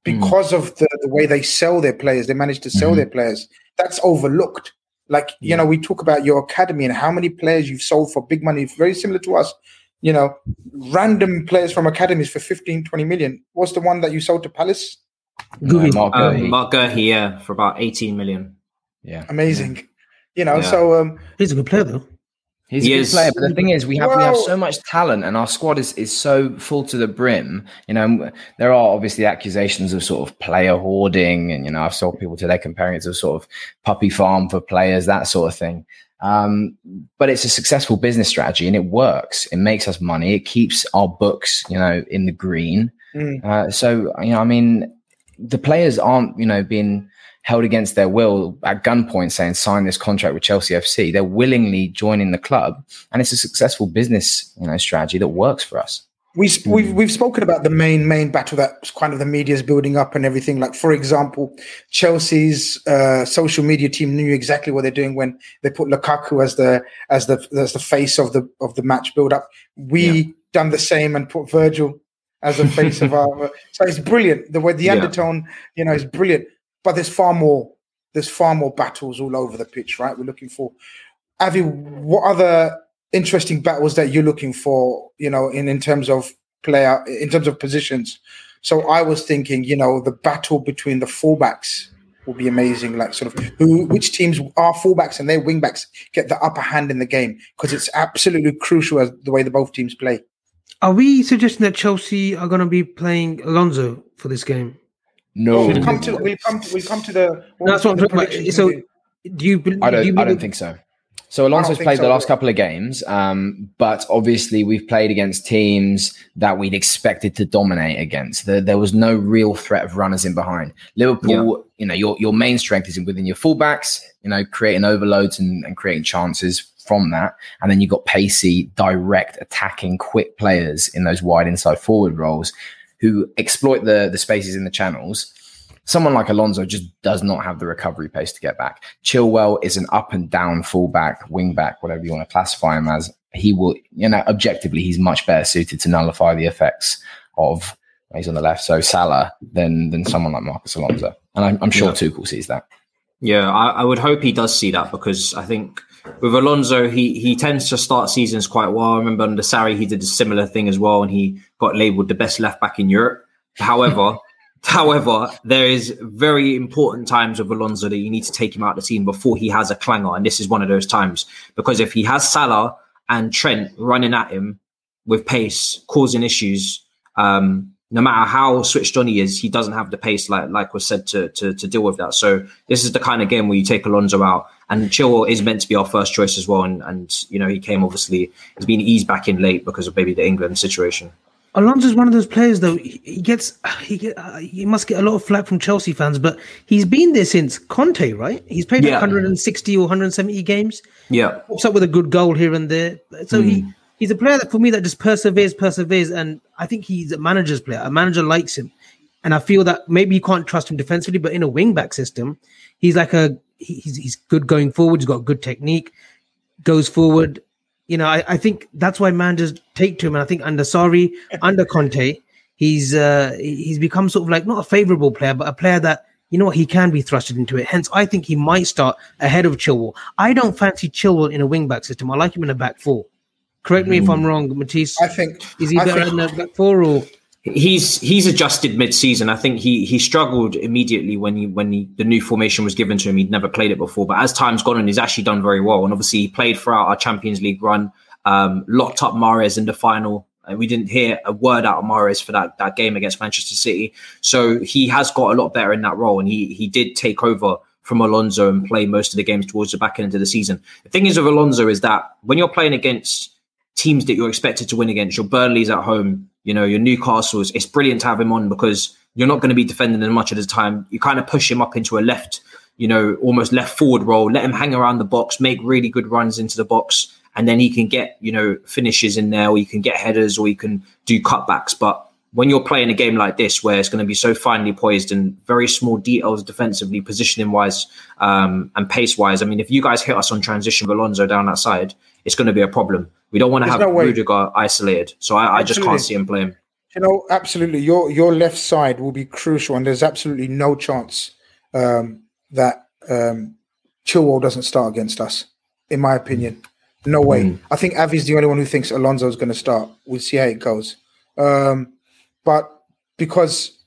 Speaker 1: because of the, the way they sell their players. They manage to sell
Speaker 3: Mhm.
Speaker 1: their players. That's overlooked. Like you know, we talk about your academy and how many players you've sold for big money. Very similar to us. You know, random players from academies for 15, 20 million. What's the one that you sold to Palace?
Speaker 2: Google.
Speaker 3: Mark
Speaker 4: Um,
Speaker 3: Guéhi.
Speaker 4: Marc Guéhi, yeah, for about 18 million.
Speaker 3: yeah.
Speaker 1: amazing. You know,
Speaker 4: Yeah.
Speaker 1: so um,
Speaker 2: He's a good player, though.
Speaker 3: He's
Speaker 4: He
Speaker 3: a good
Speaker 4: is-
Speaker 3: player, but the thing is, we have we have so much talent, and our squad is is so full to the brim. You know, there are obviously accusations of sort of player hoarding, and you know, I've saw people today comparing it to sort of puppy farm for players, that sort of thing. Um, but it's a successful business strategy, and it works. It makes us money. It keeps our books, you know, in the green.
Speaker 1: Mm.
Speaker 3: Uh, so you know, I mean, the players aren't you know being held against their will at gunpoint saying sign this contract with Chelsea FC. They're willingly joining the club, and it's a successful business you know strategy that works for us.
Speaker 1: we sp- we've we've spoken about the main main battle that kind of the media is building up and everything. Like for example, Chelsea's uh, social media team knew exactly what they're doing when they put Lukaku as the as the as the face of the of the match build up. We done the same and put Virgil as the face of our. [laughs] So it's brilliant. The way the
Speaker 4: Yeah.
Speaker 1: undertone, you know, is brilliant. But there's far more. There's far more battles all over the pitch, right? We're looking for. Avy, what other interesting battles that you're looking for? You know, in in terms of player, in terms of positions. So I was thinking, you know, the battle between the fullbacks will be amazing. Like, sort of, who, which teams are fullbacks and their wingbacks get the upper hand in the game because it's absolutely crucial as the way the both teams play.
Speaker 2: Are we suggesting that Chelsea are going to be playing Alonso for this game?
Speaker 3: No,
Speaker 1: We'll come to we'll come to we'll come to the.
Speaker 2: That's what I'm talking about. So,
Speaker 1: in a bit.
Speaker 2: do you? bel-
Speaker 3: I
Speaker 2: do
Speaker 3: don't.
Speaker 2: you
Speaker 3: I don't think so. So Alonso's
Speaker 1: think
Speaker 3: played
Speaker 1: so
Speaker 3: the last
Speaker 1: either.
Speaker 3: couple of games, um, but obviously we've played against teams that we'd expected to dominate against. There, there was no real threat of runners in behind. Liverpool, you know, your your main strength is within your fullbacks. You know, creating overloads and, and creating chances from that, and then you've got pacey, direct, attacking, quick players in those wide inside forward roles who exploit the the spaces in the channels someone like Alonso just does not have the recovery pace to get back. Chilwell is an up and down fullback, wing back, whatever you want to classify him as. He will, you know, objectively, he's much better suited to nullify the effects of he's on the left, so Salah than than someone like Marcos Alonso. And I'm, I'm sure
Speaker 4: Yeah.
Speaker 3: Tuchel sees that.
Speaker 4: Yeah, I, I would hope he does see that because I think with Alonso, he he tends to start seasons quite well. I remember under Sarri, he did a similar thing as well, and he got labelled the best left back in Europe. However, [laughs] however, there is very important times with Alonso that you need to take him out of the team before he has a clanger, and this is one of those times because if he has Salah and Trent running at him with pace, causing issues. Um, no matter how switched on he is, he doesn't have the pace like like was said to to, to deal with that. So this is the kind of game where you take Alonso out, and Chilwell is meant to be our first choice as well. And and you know he came obviously he's been eased back in late because of maybe the England situation.
Speaker 2: Alonso's one of those players though. He gets he get, uh, he must get a lot of flack from Chelsea fans, but he's been there since Conte, right? He's played
Speaker 4: Yeah.
Speaker 2: 160 or 170 games.
Speaker 4: Yeah,
Speaker 2: Pops up with a good goal here and there. So he
Speaker 4: Hmm.
Speaker 2: he's a player that for me that just perseveres, perseveres, and I think he's a manager's player. A manager likes him, and I feel that maybe you can't trust him defensively, but in a wing back system, he's like a he's he's good going forward. He's got good technique, goes forward. You know, I, I think that's why managers take to him. And I think under Sarri, [laughs] under Conte, he's uh he's become sort of like not a favorable player, but a player that you know what he can be thrusted into it. Hence, I think he might start ahead of Chilwell. I don't fancy Chilwell in a wing back system. I like him in a back four. Correct me if I'm wrong, Matisse.
Speaker 1: I think
Speaker 2: Is he better
Speaker 1: think-
Speaker 2: in a back four or?
Speaker 4: He's he's adjusted mid-season. I think he he struggled immediately when he when he, the new formation was given to him. He'd never played it before, but as time's gone on, he's actually done very well. And obviously, he played throughout our Champions League run. Um, locked up Mahrez in the final. And we didn't hear a word out of Mahrez for that that game against Manchester City. So he has got a lot better in that role, and he he did take over from Alonso and play most of the games towards the back end of the season. The thing is with Alonso is that when you're playing against teams that you're expected to win against. Your Burnley's at home, you know, your Newcastle's. It's brilliant to have him on because you're not going to be defending him much of the time. You kind of push him up into a left, you know, almost left forward role, let him hang around the box, make really good runs into the box, and then he can get, you know, finishes in there, or you can get headers, or you can do cutbacks. But when you're playing a game like this, where it's going to be so finely poised and very small details defensively, positioning wise, um, and pace wise, I mean, if you guys hit us on transition with Alonso down that side, it's going to be a problem. We don't want to
Speaker 1: There's
Speaker 4: have
Speaker 1: no.
Speaker 4: Rudiger isolated, so I, I just can't see him playing.
Speaker 1: You know, absolutely. Your your left side will be crucial, and there's absolutely no chance um, that um, Chilwell doesn't start against us. In my opinion, no way. I think Avy's the only one who thinks Alonso's going to start. We'll see how it goes. Um, but because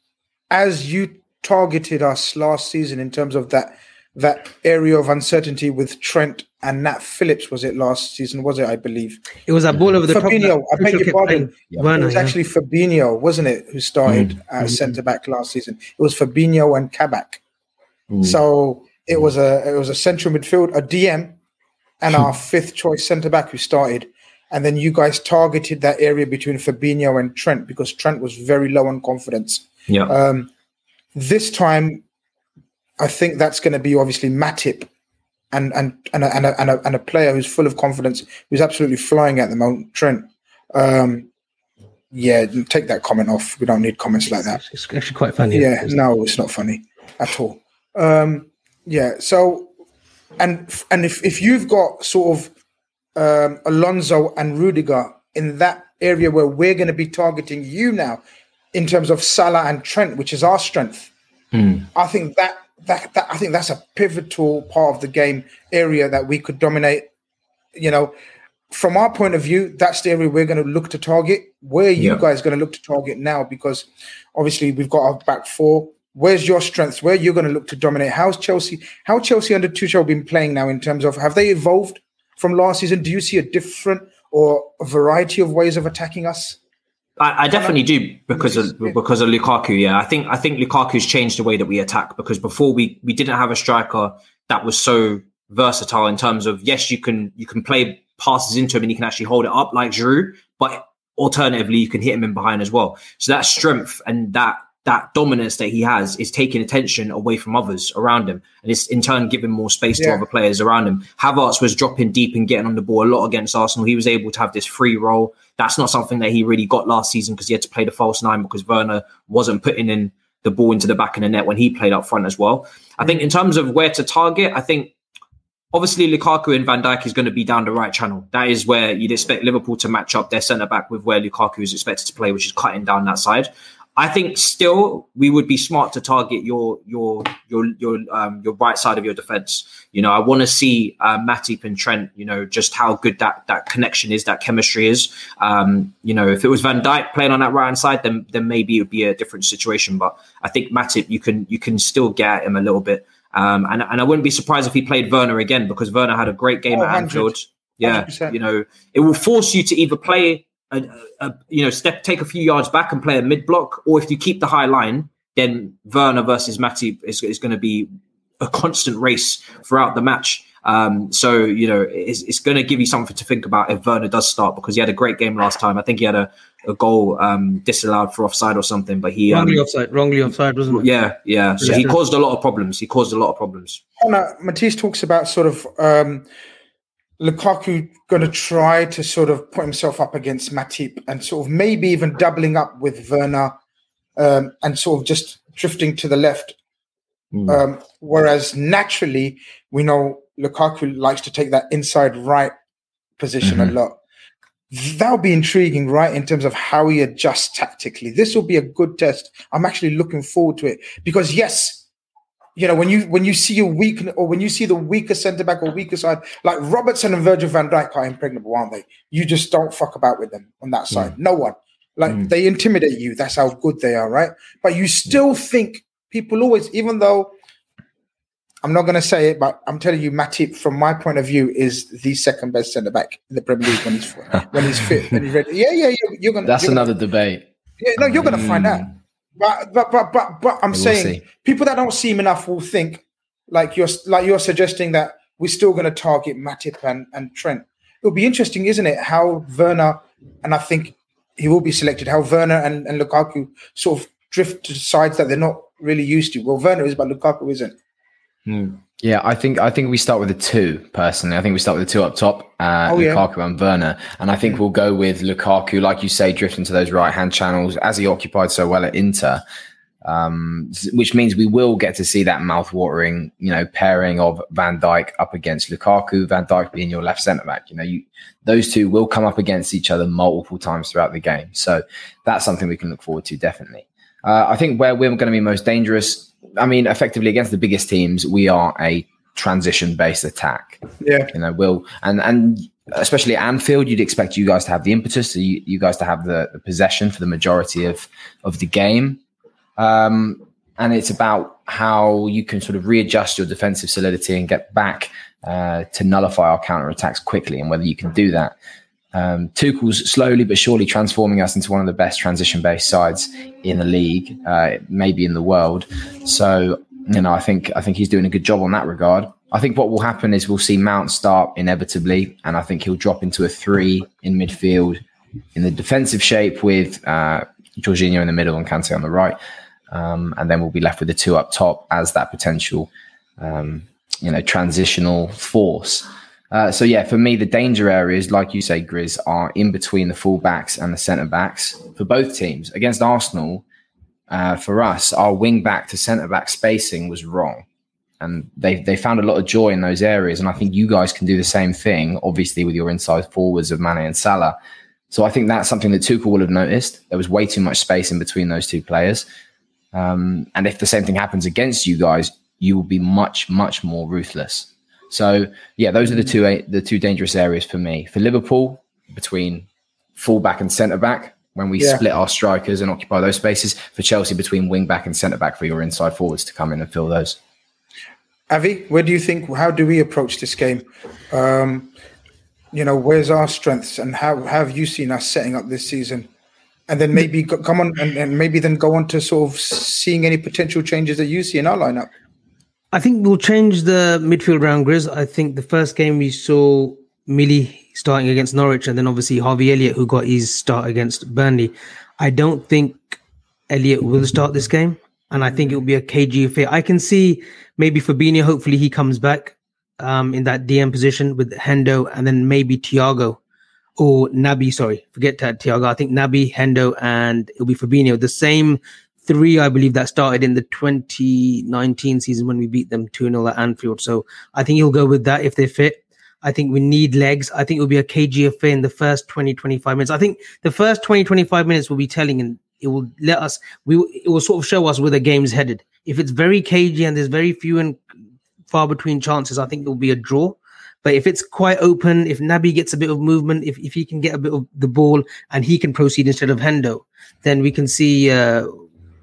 Speaker 1: as you targeted us last season in terms of that that area of uncertainty with Trent and Nat Phillips, was it last season? Was it? I believe.
Speaker 2: It was a ball over the
Speaker 1: Fabinho,
Speaker 2: top.
Speaker 1: I beg your pardon.
Speaker 2: Werner,
Speaker 1: it was
Speaker 2: yeah.
Speaker 1: actually Fabinho, wasn't it, who started mm. at mm-hmm. centre back last season? It was Fabinho and Kabak. Mm. So it was a it was a central midfield, a DM, and our [laughs] fifth choice centre back who started. And then you guys targeted that area between Fabinho and Trent because Trent was very low on confidence.
Speaker 4: Yeah,
Speaker 1: Um, this time, I think that's going to be obviously Matip and and and a, and, a, and, a, and a player who's full of confidence, who's absolutely flying at the moment, Trent. Um, yeah, take that comment off. We don't need comments like that.
Speaker 2: It's actually quite funny.
Speaker 1: Yeah, no, it's not funny at all. Um, yeah, so and and if if you've got sort of um, Alonso and Rudiger in that area where we're going to be targeting you now, in terms of Salah and Trent, which is our strength, I think that that that I think that's a pivotal part of the game area that we could dominate. You know, from our point of view, that's the area we're going to look to target. Where are you
Speaker 4: Yeah.
Speaker 1: guys going to look to target now? Because obviously we've got our back four. Where's your strengths? Where you're going to look to dominate? How's Chelsea? How Chelsea under Tuchel been playing now in terms of have they evolved from last season? Do you see a different or a variety of ways of attacking us?
Speaker 4: I, I definitely do because of because of Lukaku. Yeah, I think I think Lukaku's changed the way that we attack because before we we didn't have a striker that was so versatile in terms of yes, you can you can play passes into him and he can actually hold it up like Giroud, but alternatively you can hit him in behind as well. So that strength and that that dominance that he has is taking attention away from others around him, and it's in turn giving more space to other players around him. Havertz was dropping deep and getting on the ball a lot against Arsenal. He was able to have this free role. That's not something that he really got last season because he had to play the false nine because Werner wasn't putting in the ball into the back of the net when he played up front as well. I think in terms of where to target, I think obviously Lukaku and Van Dijk is going to be down the right channel. That is where you'd expect Liverpool to match up their centre back with where Lukaku is expected to play, which is cutting down that side. I think still we would be smart to target your your your your um, your right side of your defense. You know, I want to see uh, Matip and Trent. You know, just how good that that connection is, that chemistry is. Um, you know, if it was Van Dijk playing on that right hand side, then then maybe it would be a different situation. But I think Matip, you can you can still get at him a little bit. Um, and and I wouldn't be surprised if he played Werner again because Werner had a great game
Speaker 1: Oh,
Speaker 4: at Anfield.
Speaker 1: 100%.
Speaker 4: Yeah,
Speaker 1: 100%.
Speaker 4: you know, it will force you to either play a, a, you know step take a few yards back and play a mid block, or if you keep the high line, then Werner versus Matip is, is going to be a constant race throughout the match. Um, so you know it's, it's going to give you something to think about if Werner does start because he had a great game last time. I think he had a, a goal um, disallowed for offside or something, but he um,
Speaker 2: Wrongly offside. Wrongly offside, wasn't it?
Speaker 4: yeah yeah. So he caused a lot of problems. He caused a lot of problems.
Speaker 1: Hannah, Matisse talks about sort of um, Lukaku going to try to sort of put himself up against Matip and sort of maybe even doubling up with Werner um, and sort of just drifting to the left. Um, whereas naturally, we know Lukaku likes to take that inside right position a lot. That'll be intriguing, right? In terms of how he adjusts tactically. This will be a good test. I'm actually looking forward to it because, yes, you know, when you when you see a weak or when you see the weaker centre back or weaker side, like Robertson and Virgil van Dijk are impregnable, aren't they? You just don't fuck about with them on that side. Mm. No one. Like mm. they intimidate you. That's how good they are, right? But you still think people always, even though I'm not going to say it, but I'm telling you, Matip, from my point of view, is the second best centre back in the Premier League when he's when he's fit and he's ready. [laughs] Yeah, yeah, yeah. You're gonna.
Speaker 3: That's
Speaker 1: you're gonna-
Speaker 3: another debate.
Speaker 1: yeah, no, you're going to find mm. out. But but but but but I'm saying
Speaker 3: see.
Speaker 1: people that don't see him enough will think like you're like you're suggesting that we're still going to target Matip and, and Trent. It'll be interesting, isn't it? How Werner and I think he will be selected. How Werner and, and Lukaku sort of drift to sides that they're not really used to. Well, Werner is, but Lukaku isn't. Hmm.
Speaker 3: Yeah, I think I think we start with the two personally. I think we start with the two up top, uh,
Speaker 1: Oh, yeah.
Speaker 3: Lukaku and Werner, and I think we'll go with Lukaku, like you say, drifting to those right hand channels as he occupied so well at Inter, um, which means we will get to see that mouth watering, you know, pairing of Van Dijk up against Lukaku, Van Dijk being your left centre back. You know, you those two will come up against each other multiple times throughout the game, so that's something we can look forward to definitely. Uh, I think where we're going to be most dangerous, I mean, effectively against the biggest teams, we are a transition based attack.
Speaker 1: Yeah.
Speaker 3: You know, will and and especially at Anfield, you'd expect you guys to have the impetus, so you, you guys to have the, the possession for the majority of of the game. Um, and it's about how you can sort of readjust your defensive solidity and get back uh, to nullify our counter attacks quickly, and whether you can do that. Um, Tuchel's slowly but surely transforming us into one of the best transition-based sides in the league, uh, maybe in the world. So, you know, I think I think he's doing a good job on that regard. I think what will happen is we'll see Mount start inevitably, and I think he'll drop into a three in midfield in the defensive shape with uh, Jorginho in the middle and Kante on the right, um, and then we'll be left with the two up top as that potential, um, you know, transitional force. Uh, so yeah, for me, the danger areas, like you say, Grizz, are in between the fullbacks and the centre backs for both teams. Against Arsenal, uh, for us, our wing back to centre back spacing was wrong, and they they found a lot of joy in those areas. And I think you guys can do the same thing, obviously, with your inside forwards of Mane and Salah. So I think that's something that Tuchel will have noticed. There was way too much space in between those two players. Um, and if the same thing happens against you guys, you will be much, much more ruthless. So yeah, those are the two the two dangerous areas for me. For Liverpool, between fullback and centre back, when we
Speaker 1: Yeah.
Speaker 3: split our strikers and occupy those spaces. For Chelsea, between wing back and centre back for your inside forwards to come in and fill those.
Speaker 1: Avy, where do you think? How do we approach this game? Um, you know, where's our strengths, and how, how have you seen us setting up this season? And then maybe go, come on, and, and maybe then go on to sort of seeing any potential changes that you see in our lineup.
Speaker 2: I think we'll change the midfield round, Grizz. I think the first game we saw Millie starting against Norwich, and then obviously Harvey Elliott, who got his start against Burnley. I don't think Elliott will start this game, and I think it will be a KG affair. I can see maybe Fabinho. Hopefully, he comes back um, in that DM position with Hendo, and then maybe Thiago or Naby. Sorry, forget Thiago. I think Naby, Hendo, and it'll be Fabinho. The same three, I believe, that started in the 2019 season when we beat them 2 0 at Anfield. So I think he'll go with that if they're fit. I think we need legs. I think it will be a KG affair in the first 20, 25 minutes. I think the first 20, 25 minutes will be telling and it will let us we it will sort of show us where the game's headed. If it's very cagey and there's very few and far between chances, I think it will be a draw. But if it's quite open, if Naby gets a bit of movement, if, if he can get a bit of the ball and he can proceed instead of Hendo, then we can see uh,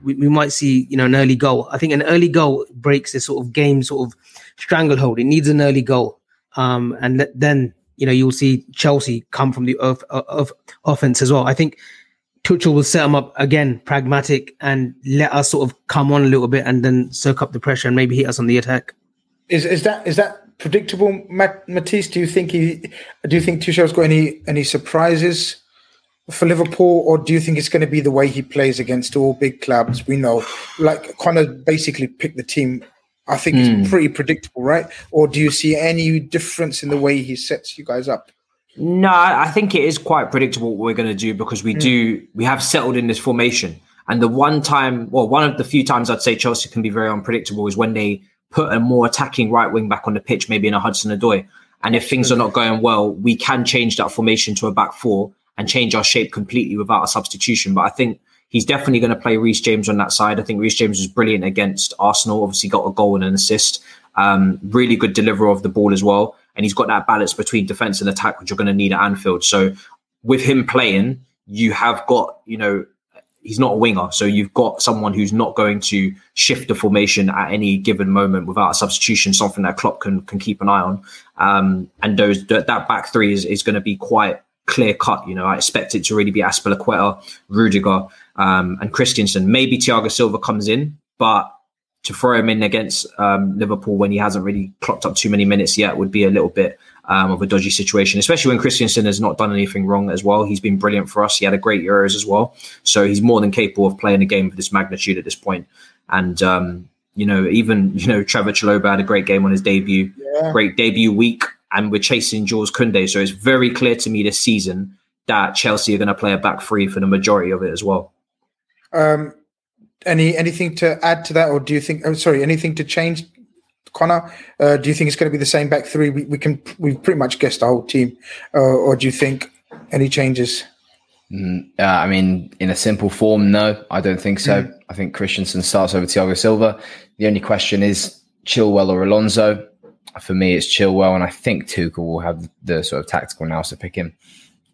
Speaker 2: we, we might see you know an early goal. I think an early goal breaks this sort of game sort of stranglehold. It needs an early goal, um, and then you know you'll see Chelsea come from the of, of offense as well. I think Tuchel will set them up again, pragmatic, and let us sort of come on a little bit, and then soak up the pressure and maybe hit us on the attack.
Speaker 1: Is is that is that predictable, Matt, Matisse? Do you think he? Do you think Tuchel's got any any surprises for Liverpool, or do you think it's going to be the way he plays against all big clubs? We know, like Conor basically picked the team. I think mm. it's hmm. pretty predictable, right? Or do you see any difference in the way he sets you guys up?
Speaker 4: No, I think it is quite predictable what we're going to do because we mm. do we have settled in this formation. And the one time, well, one of the few times I'd say Chelsea can be very unpredictable is when they put a more attacking right wing back on the pitch, maybe in a Hudson Odoi. And if things are not going well, we can change that formation to a back four and change our shape completely without a substitution. But I think he's definitely going to play Reece James on that side. I think Reece James was brilliant against Arsenal. Obviously, got a goal and an assist. Um, really good deliverer of the ball as well. And he's got that balance between defense and attack, which you're going to need at Anfield. So with him playing, you have got, you know, he's not a winger. So you've got someone who's not going to shift the formation at any given moment without a substitution, something that Klopp can can keep an eye on. Um, and those that back three is, is going to be quite clear cut. You know, I expect it to really be Azpilicueta, Rudiger, um, and Christensen. Maybe Thiago Silva comes in, but to throw him in against um, Liverpool when he hasn't really clocked up too many minutes yet would be a little bit um, of a dodgy situation, especially when Christensen has not done anything wrong as well. He's been brilliant for us. He had a great Euros as well. So he's more than capable of playing a game of this magnitude at this point. And, um, you know, even, you know, Trevoh Chalobah had a great game on his debut, yeah. great debut week. And we're chasing Jules Koundé. So it's very clear to me this season that Chelsea are going to play a back three for the majority of it as well.
Speaker 1: Um, any anything to add to that, or do you think? Oh, sorry, anything to change Conor, uh, do you think it's going to be the same back three? We, we can we've pretty much guessed the whole team, uh, or do you think any changes?
Speaker 3: Mm, uh, I mean, in a simple form, no, I don't think so. Mm. I think Christensen starts over Thiago Silva. The only question is Chilwell or Alonso. For me, it's Chilwell, and I think Tuchel will have the sort of tactical nous to pick him.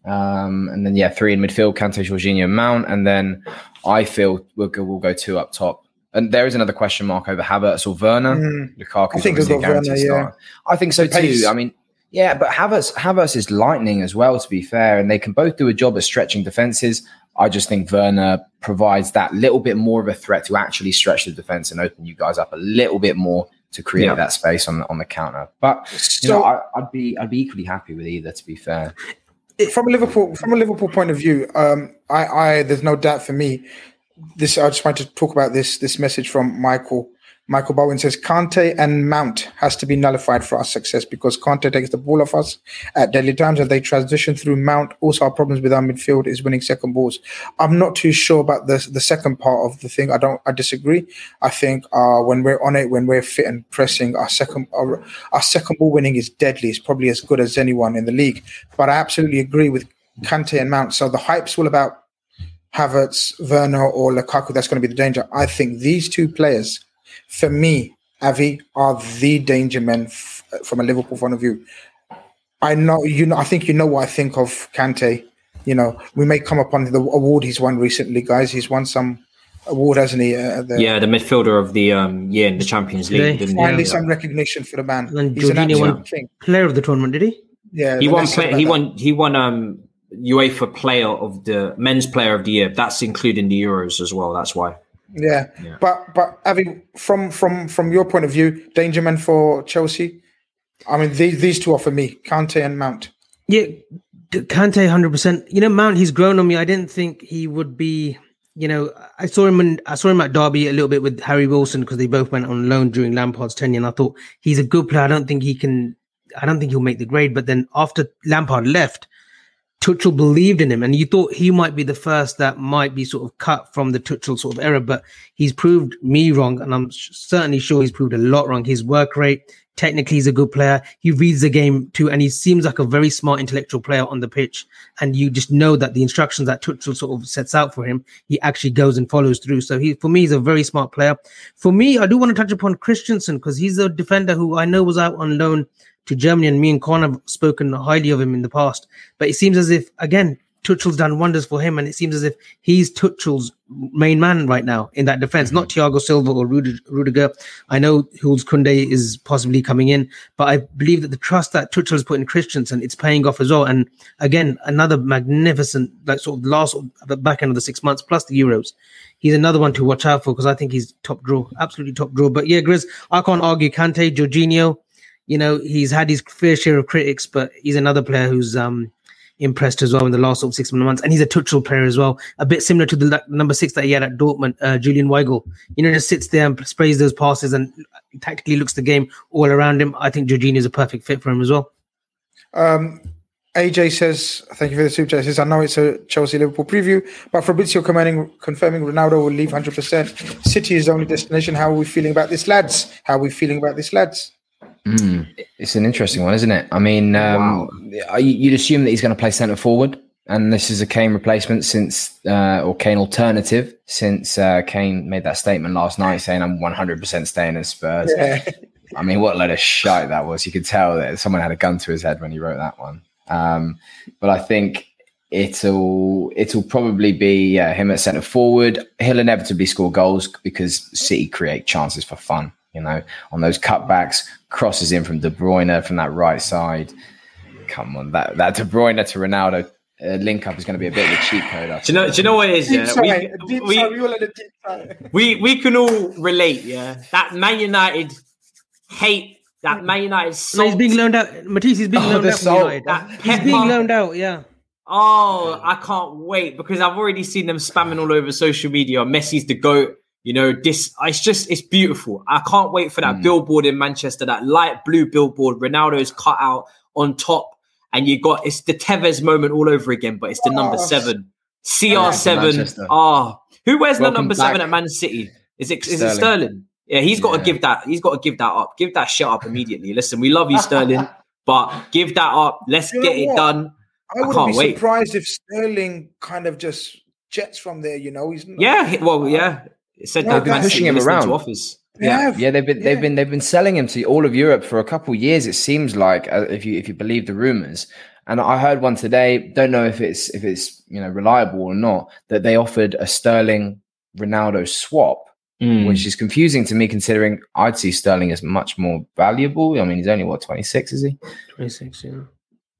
Speaker 3: Um, and then yeah, three in midfield: Kante, Jorginho, Mount, and then I feel we'll go, we'll go two up top. And there is another question mark over Havertz or Werner. Mm. Lukaku, I think it's Werner, yeah. I think so too. I mean, yeah, but Havertz, Havertz is lightning as well, to be fair, and they can both do a job at stretching defenses. I just think Werner provides that little bit more of a threat to actually stretch the defense and open you guys up a little bit more to create yeah. that space on on the counter. But you so, know, I, would be I'd be equally happy with either. To be fair,
Speaker 1: from a Liverpool from a Liverpool point of view, um, I, I there's no doubt for me this I just wanted to talk about this this message from Michael. Michael Bowen says Kante and Mount has to be nullified for our success because Kante takes the ball off us at deadly times and they transition through Mount. Also, our problems with our midfield is winning second balls. I'm not too sure about the the second part of the thing. I don't. I disagree. I think uh, when we're on it, when we're fit and pressing, our second our, our second ball winning is deadly. It's probably as good as anyone in the league. But I absolutely agree with Kante and Mount. So the hype's all about Havertz, Werner, or Lukaku, that's going to be the danger. I think these two players, for me, Avy, are the danger men f- from a Liverpool point of view. I know you know. I think you know what I think of Kante. You know, we may come upon the award he's won recently, guys. He's won some award, hasn't he? Uh,
Speaker 4: the, yeah, the midfielder of the um, year in the Champions League.
Speaker 1: Finally, some recognition for the man.
Speaker 2: And He's Jorginho won thing. player of the tournament, did he?
Speaker 4: Yeah, he won. Play, he won. He won. Um, UEFA Player of the Men's Player of the Year. That's including the Euros as well. That's why.
Speaker 1: Yeah, yeah. but but Avy, from from from your point of view, Dangerman for Chelsea. I mean, these these two are for me, Kante and Mount.
Speaker 2: Yeah, Kante, hundred percent. You know, Mount, he's grown on me. I didn't think he would be. You know, I saw him in, I saw him at Derby a little bit with Harry Wilson because they both went on loan during Lampard's tenure, and I thought he's a good player. I don't think he can. I don't think he'll make the grade. But then after Lampard left, Tuchel believed in him, and you thought he might be the first that might be sort of cut from the Tuchel sort of era, but he's proved me wrong, and I'm certainly sure he's proved a lot wrong. His work rate, Technically, he's a good player. He reads the game too, and he seems like a very smart intellectual player on the pitch. And you just know that the instructions that Tuchel sort of sets out for him, he actually goes and follows through. So he, for me, he's a very smart player. For me, I do want to touch upon Christensen because he's a defender who I know was out on loan to Germany, and me and Con have spoken highly of him in the past. But it seems as if, again, Tuchel's done wonders for him, and it seems as if he's Tuchel's main man right now in that defense, mm-hmm. not Thiago Silva or Rudiger. I know Jules Koundé is possibly coming in, but I believe that the trust that Tuchel has put in Christensen, it's paying off as well. And again, another magnificent, like sort of last the back end of the six months plus the Euros. He's another one to watch out for because I think he's top draw, absolutely top draw. But yeah, Grizz, I can't argue Kante, Jorginho. You know, he's had his fair share of critics, but he's another player who's um impressed as well in the last sort of six months. And he's a Tuchel player as well, a bit similar to the number six that he had at Dortmund, uh, Julian Weigl. You know, just sits there and sprays those passes and tactically looks the game all around him. I think Jorginho is a perfect fit for him as well.
Speaker 1: Um, AJ says, thank you for the super chat. Says, I know it's a Chelsea Liverpool preview, but Fabrizio confirming, confirming Ronaldo will leave 100%. City is the only destination. How are we feeling about this, lads? How are we feeling about this, lads?
Speaker 3: Mm, it's an interesting one, isn't it? I mean, um, wow. you'd assume that he's going to play centre forward, and this is a Kane replacement since, uh, or Kane alternative since uh, Kane made that statement last night saying, "I'm 100% staying at Spurs." Yeah. I mean, what a load of shite that was. You could tell that someone had a gun to his head when he wrote that one. Um, but I think it'll it'll probably be uh, him at centre forward. He'll inevitably score goals because City create chances for fun you know, on those cutbacks, crosses in from De Bruyne from that right side. Come on, that that De Bruyne to Ronaldo uh, link up is going to be a bit of a cheat code.
Speaker 4: Do you know? Do you know what it is? Yeah? We, we, we, we can all relate. Yeah, that Man United hate that Man United.
Speaker 2: No, he's being loaned out. Matisse is being oh, loaned out. That he's being loaned out. Yeah.
Speaker 4: Oh, I can't wait because I've already seen them spamming all over social media. Messi's the goat. You know, this it's just it's beautiful. I can't wait for that mm. billboard in Manchester, that light blue billboard. Ronaldo's cut out on top, and you got it's the Tevez moment all over again, but it's the number seven. CR7. Ah, oh. who wears Welcome the number back. seven at Man City? Is it is Sterling. it Sterling? Yeah, he's got yeah. to give that. He's got to give that up. Give that shit up immediately. Listen, we love you, Sterling, [laughs] but give that up. Let's you get it done.
Speaker 1: I, I wouldn't be wait. surprised if Sterling kind of just jets from there. You know, he's
Speaker 4: not, yeah. Well, yeah. It said
Speaker 3: they've been pushing him around. To offers. Yeah, yeah, they've been yeah. they've been they've been selling him to all of Europe for a couple of years. It seems like, uh, if you if you believe the rumors. And I heard one today. Don't know if it's if it's you know reliable or not. That they offered a Sterling Ronaldo swap, mm. which is confusing to me, considering I'd see Sterling as much more valuable. I mean, he's only what twenty six, is he?
Speaker 2: Twenty six, yeah.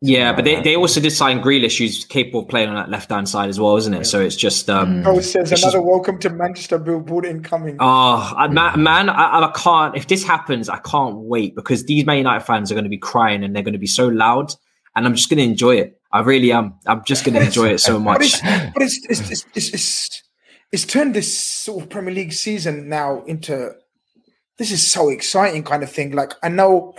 Speaker 4: Yeah, but they, they also did sign Grealish, who's capable of playing on that left hand side as well, isn't it? So it's just. Um,
Speaker 1: oh, says another just, welcome to Manchester billboard incoming.
Speaker 4: Oh, I, man, I, I, can't. If this happens, I can't wait because these Man United fans are going to be crying and they're going to be so loud, and I'm just going to enjoy it. I really am. I'm just going [laughs] to enjoy it so much.
Speaker 1: but, it's, but it's, it's, it's, it's, it's, it's turned this sort of Premier League season now into this is so exciting kind of thing. Like I know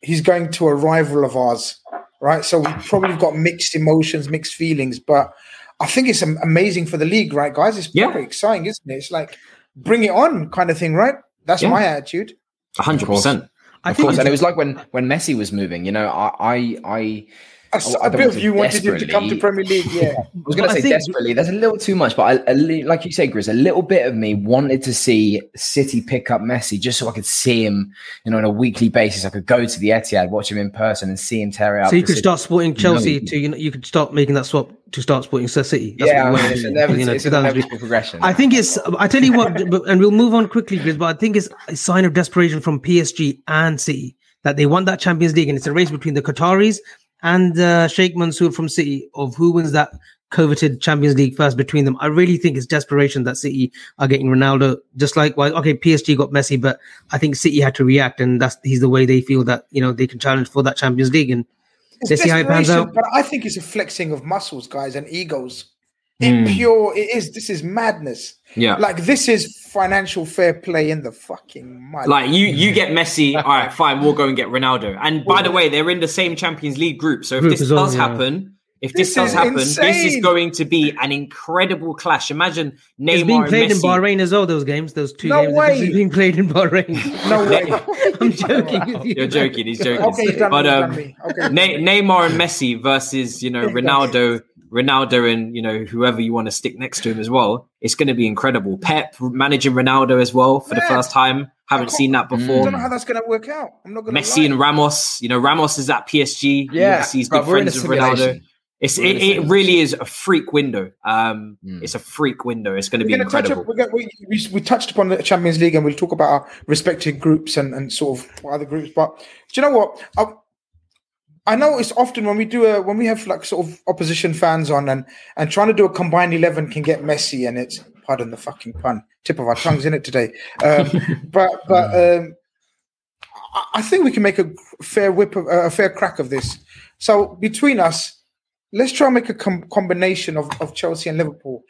Speaker 1: he's going to a rival of ours right? So we've probably got mixed emotions, mixed feelings, but I think it's amazing for the league, right, guys? It's yeah. exciting, isn't it? It's like bring it on kind of thing, right? That's yeah. my attitude.
Speaker 4: hundred percent.
Speaker 3: Of course, and it was like when when Messi was moving. You know, I I, I Oh,
Speaker 1: a, a bit of you wanted him to come to Premier League, yeah. [laughs] I
Speaker 3: was going to say think, desperately. There's a little too much, but I, like you say, Grizz, a little bit of me wanted to see City pick up Messi just so I could see him, you know, on a weekly basis. I could go to the Etihad, watch him in person, and see him tear out.
Speaker 2: So you could City. start supporting Chelsea. To you, know, you could start making that swap to start supporting City.
Speaker 3: That's yeah, I mean, it's, you know, it's an progression.
Speaker 2: I think it's. I tell you what, and we'll move on quickly, Grizz, but I think it's a sign of desperation from PSG and City that they want that Champions League, and it's a race between the Qataris and uh, Sheikh Mansour from City of who wins that coveted Champions League first between them. I really think it's desperation that City are getting Ronaldo. Just like well, okay, PSG got Messi, but I think City had to react, and that's he's the way they feel that you know they can challenge for that Champions League. And
Speaker 1: it's let's see how it pans out. But I think it's a flexing of muscles, guys, and egos. In mm. pure, it is. This is madness.
Speaker 4: Yeah,
Speaker 1: like this is financial fair play in the fucking mud.
Speaker 4: Like you, you get Messi. [laughs] all right, fine. We'll go and get Ronaldo. And by the way, they're in the same Champions League group. So if group this does well, yeah. happen, If this,
Speaker 1: This
Speaker 4: does
Speaker 1: is
Speaker 4: happen, this is going to be an incredible clash. Imagine Neymar
Speaker 2: It's being
Speaker 4: and
Speaker 2: played in Bahrain as well. Those games, those two
Speaker 1: No
Speaker 2: games,
Speaker 1: way.
Speaker 2: being played in Bahrain. [laughs]
Speaker 1: No way. [laughs]
Speaker 2: I'm joking. with you.
Speaker 4: You're joking. He's joking.
Speaker 1: Okay,
Speaker 4: but um.
Speaker 1: Okay.
Speaker 4: Ne- Neymar and Messi versus you know Ronaldo, Ronaldo and you know whoever you want to stick next to him as well. It's going to be incredible. Pep managing Ronaldo as well for the first time. Haven't seen that before.
Speaker 1: I don't know how that's going to work out. I'm not going to
Speaker 4: Messi and Ramos. You know Ramos is at PSG.
Speaker 3: Yeah,
Speaker 4: obviously he's
Speaker 3: bruv,
Speaker 4: good
Speaker 3: we're
Speaker 4: friends with Ronaldo. It's it, it really is a freak window. Um,
Speaker 3: Mm.
Speaker 4: it's a freak window. It's going to be
Speaker 1: We're going to touch
Speaker 4: incredible.
Speaker 1: up. We're gonna, we, we, we touched upon the Champions League and we'll talk about our respective groups and, and sort of what other groups. But do you know what? I, I know it's often when we do a when we have like sort of opposition fans on and and trying to do a combined eleven can get messy and it's pardon the fucking pun tip of our tongues in it today. Um, [laughs] but but um, I, think we can make a fair whip of a fair crack of this. So between us, let's try and make a com- combination of, of Chelsea and Liverpool.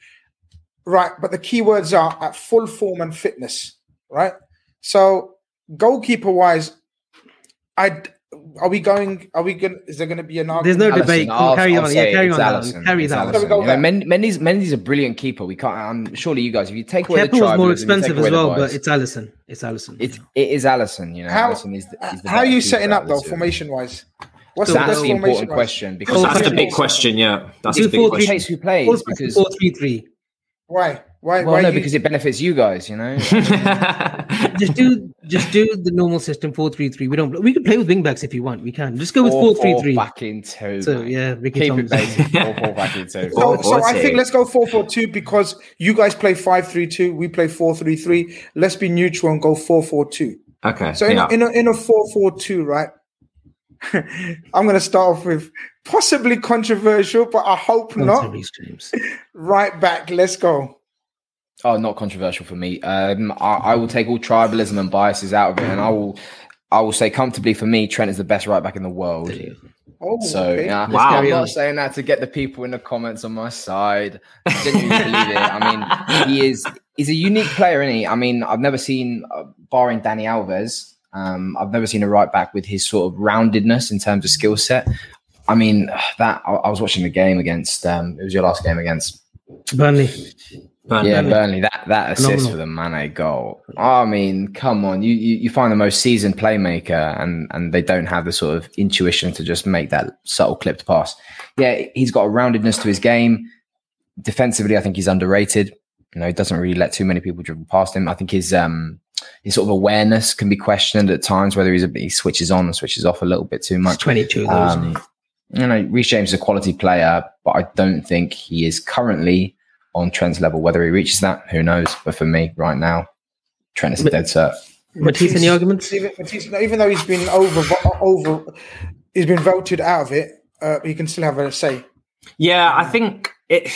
Speaker 1: Right, but the key words are at full form and fitness. Right. So goalkeeper wise, I are we going? Are we going? Is there going to be an
Speaker 2: There's no
Speaker 3: Alisson,
Speaker 2: debate.
Speaker 3: I'll-
Speaker 2: carry
Speaker 3: I'll
Speaker 2: on. Yeah, carry
Speaker 3: it's
Speaker 2: on.
Speaker 3: Alisson.
Speaker 2: Alan. Carry
Speaker 3: It's
Speaker 2: that.
Speaker 1: There we
Speaker 3: Alisson.
Speaker 1: go,
Speaker 3: You know, Mendy's Mendy's a brilliant keeper. We can't. I'm surely you guys. If you take away the
Speaker 2: Kepa was more
Speaker 3: tribalism, you take
Speaker 2: expensive as well,
Speaker 3: bias,
Speaker 2: but it's Alisson. It's Alisson.
Speaker 3: it, it is Alisson. You know,
Speaker 1: How-
Speaker 3: Alisson is the, is the
Speaker 1: How are you setting up though, formation wise? What's
Speaker 2: So
Speaker 1: the
Speaker 3: That's the important question because
Speaker 4: That's the big question. Yeah, that's the big question.
Speaker 3: who plays. Because
Speaker 2: four, three, three.
Speaker 1: Why? Why?
Speaker 3: well,
Speaker 1: why
Speaker 3: no,
Speaker 1: you-
Speaker 3: because it benefits you guys. You know, [laughs]
Speaker 2: Just do, just do the normal system four, three, three. We don't. We can play with wingbacks if you want. We can. Just go with four, three, three.
Speaker 3: back in two.
Speaker 2: So
Speaker 3: mate.
Speaker 2: yeah, Ricky
Speaker 3: keep
Speaker 2: Thomas.
Speaker 3: it basic. Four, four back in two.
Speaker 1: So,
Speaker 4: Four,
Speaker 1: so I think let's go four four two because you guys play five three two. We play four three three. Let's be neutral and go four four two.
Speaker 4: okay.
Speaker 1: So in,
Speaker 4: yeah.
Speaker 1: a, in a in a four four two, right? [laughs] I'm going to start off with possibly controversial, but I hope
Speaker 2: Don't
Speaker 1: not.
Speaker 2: say
Speaker 1: Right back. Let's go.
Speaker 3: Oh, not controversial for me. Um, I, I will take all tribalism and biases out of it, and I will, I will say comfortably for me, Trent is the best right back in the world.
Speaker 2: There you go.
Speaker 1: Oh,
Speaker 3: So
Speaker 1: okay.
Speaker 3: yeah,
Speaker 4: Wow.
Speaker 3: I'm not saying that to get the people in the comments on my side. I genuinely believe it. I mean, he is he's a unique player, isn't he? I mean, I've never seen, uh, barring Dani Alves, um, I've never seen a right back with his sort of roundedness in terms of skill set. I mean, that I, I was watching the game against. Um, it was your last game against
Speaker 2: Burnley.
Speaker 4: Burnley.
Speaker 3: yeah, Burnley. That that assist for the Mane goal. I mean, come on, you, you you find the most seasoned playmaker, and and they don't have the sort of intuition to just make that subtle clipped pass. Yeah, he's got a roundedness to his game. Defensively, I think he's underrated. You know, he doesn't really let too many people dribble past him. I think his um his sort of awareness can be questioned at times, whether he's a, he switches on and switches off a little bit too much.
Speaker 2: 22, though, isn't he?
Speaker 3: Um, you know, Reece James is a quality player, but I don't think he is currently on Trent's level. Whether he reaches that, who knows? But for me, right now, Trent is a dead cert.
Speaker 2: Matisse, any arguments?
Speaker 1: Even, Matisse, even though he's been over over, he's been voted out of it. Uh, he can still have a say.
Speaker 4: Yeah, I think it.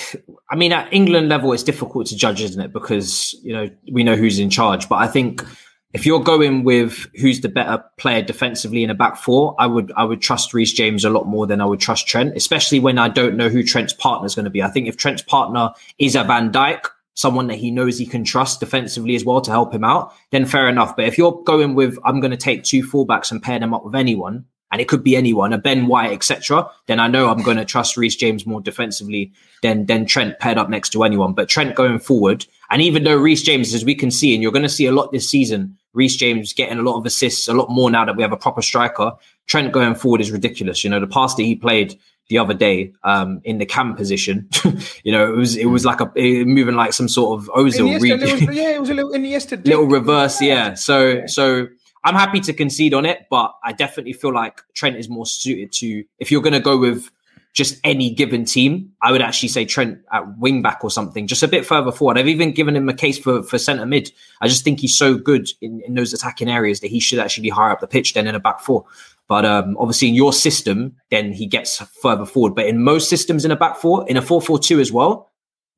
Speaker 4: I mean, at England level, it's difficult to judge, isn't it? Because you know we know who's in charge. But I think if you're going with who's the better player defensively in a back four, I would I would trust Reece James a lot more than I would trust Trent, especially when I don't know who Trent's partner is going to be. I think if Trent's partner is a Van Dijk, someone that he knows he can trust defensively as well to help him out, then fair enough. But if you're going with I'm going to take two fullbacks and pair them up with anyone, and it could be anyone, a Ben White, etc., then I know I'm going to trust Reece James more defensively than than Trent paired up next to anyone. But Trent going forward, and even though Reece James, as we can see, and you're going to see a lot this season, Reece James getting a lot of assists, a lot more now that we have a proper striker. Trent going forward is ridiculous. You know, the pass that he played the other day um, in the cam position, [laughs] you know, it was it was like a moving like some sort of Ozil.
Speaker 1: Little, [laughs] yeah, it was a little Iniesta.
Speaker 4: little reverse, yeah. So so I'm happy to concede on it, but I definitely feel like Trent is more suited to if you're going to go with just any given team, I would actually say Trent at wing back or something, just a bit further forward. I've even given him a case for for centre mid. I just think he's so good in, in those attacking areas that he should actually be higher up the pitch than in a back four. But um, obviously, in your system, then he gets further forward. But in most systems in a back four, in a 4 4 2 as well,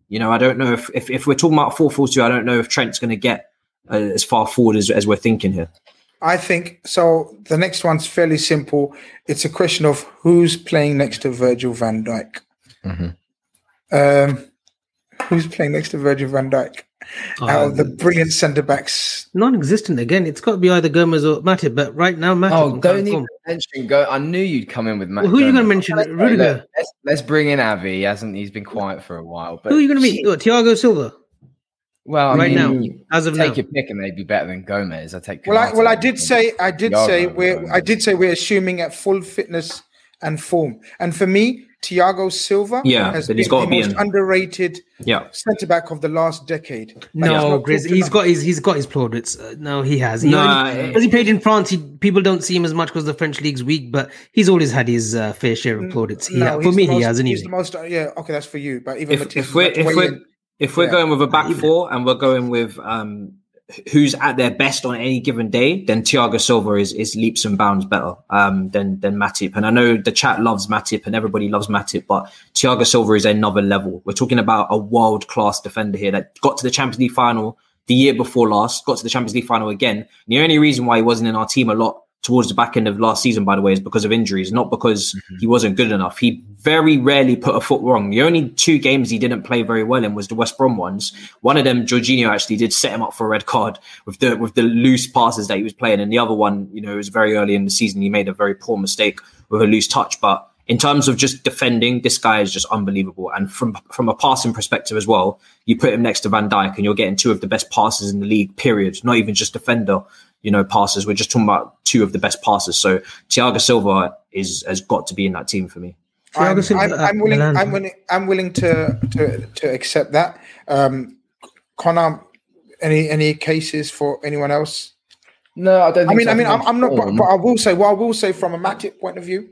Speaker 4: you know, I don't know if, if, if we're talking about 4 4 2, I don't know if Trent's going to get uh, as far forward as, as we're thinking here.
Speaker 1: I think so. The next one's fairly simple. It's a question of who's playing next to Virgil van Dijk.
Speaker 3: Mhm.
Speaker 1: Um, Who's playing next to Virgil van Dijk? Out of the
Speaker 2: Um,
Speaker 1: brilliant centre backs.
Speaker 2: non-existent again. It's got to be either Gomez or Matip. But right now, Matip.
Speaker 3: Oh, don't even mention go. I knew you'd come in with Matt.
Speaker 2: Well, who are you gonna mention?
Speaker 3: Let's-
Speaker 2: Rudiger?
Speaker 3: Let's, let's bring in Avy. He hasn't he's been quiet for a while? But
Speaker 2: Who are you going to meet? What, Thiago Silva.
Speaker 3: Well, I
Speaker 2: right
Speaker 3: mean,
Speaker 2: now, as of
Speaker 3: take
Speaker 2: now.
Speaker 3: your pick, and they'd be better than Gomez. I take.
Speaker 1: Well, I, well, I did say, I did
Speaker 3: Thiago
Speaker 1: say we're,
Speaker 3: Gomez.
Speaker 1: I did say we're assuming at full fitness and form. And for me, Thiago Silva
Speaker 4: Yeah,
Speaker 1: has been
Speaker 4: he's gotta
Speaker 1: the
Speaker 4: be
Speaker 1: most
Speaker 4: in.
Speaker 1: underrated
Speaker 4: Yeah.
Speaker 1: centre back of the last decade. Like,
Speaker 2: No,
Speaker 1: not
Speaker 2: Grizz,
Speaker 1: talked
Speaker 2: he's
Speaker 1: enough.
Speaker 2: got his he's got his plaudits. Uh, no, he has. He
Speaker 4: Nah,
Speaker 2: only-
Speaker 4: eh.
Speaker 2: because he played in France, he, people don't see him as much because the French league's weak. But he's always had his uh, fair share of plaudits. He,
Speaker 1: No,
Speaker 2: for me,
Speaker 1: the
Speaker 2: he
Speaker 1: most-
Speaker 2: has
Speaker 1: He's
Speaker 2: anyway.
Speaker 1: the most. Yeah, okay, that's for you. But even
Speaker 4: if,
Speaker 1: Matisse
Speaker 4: if we're if we're
Speaker 1: in.
Speaker 4: If we're
Speaker 1: Yeah.
Speaker 4: going with a back four and we're going with um who's at their best on any given day, then Thiago Silva is is leaps and bounds better um than than Matip. And I know the chat loves Matip and everybody loves Matip, but Thiago Silva is another level. We're talking about a world class defender here that got to the Champions League final the year before last, got to the Champions League final again. And the only reason why he wasn't in our team a lot towards the back end of last season, by the way, is because of injuries, not because mm-hmm. he wasn't good enough. He very rarely put a foot wrong. The only two games he didn't play very well in was the West Brom ones. One of them, Jorginho actually did set him up for a red card with the with the loose passes that he was playing, and the other one, you know, it was very early in the season. He made a very poor mistake with a loose touch, but. In terms of just defending, this guy is just unbelievable. And from from a passing perspective as well, you put him next to Van Dijk, and you're getting two of the best passes in the league. Period. Not even just defender you know, passes. We're just talking about two of the best passes. So Thiago Silva is has got to be in that team for me.
Speaker 1: I'm, I'm, I'm willing. I'm willing. I'm willing to to to accept that. Um, Conor, any any cases for anyone else?
Speaker 3: No, I don't.
Speaker 1: I mean,
Speaker 3: so.
Speaker 1: I mean, I'm, I'm not. But, but I will say, what I will say from a Matip point of view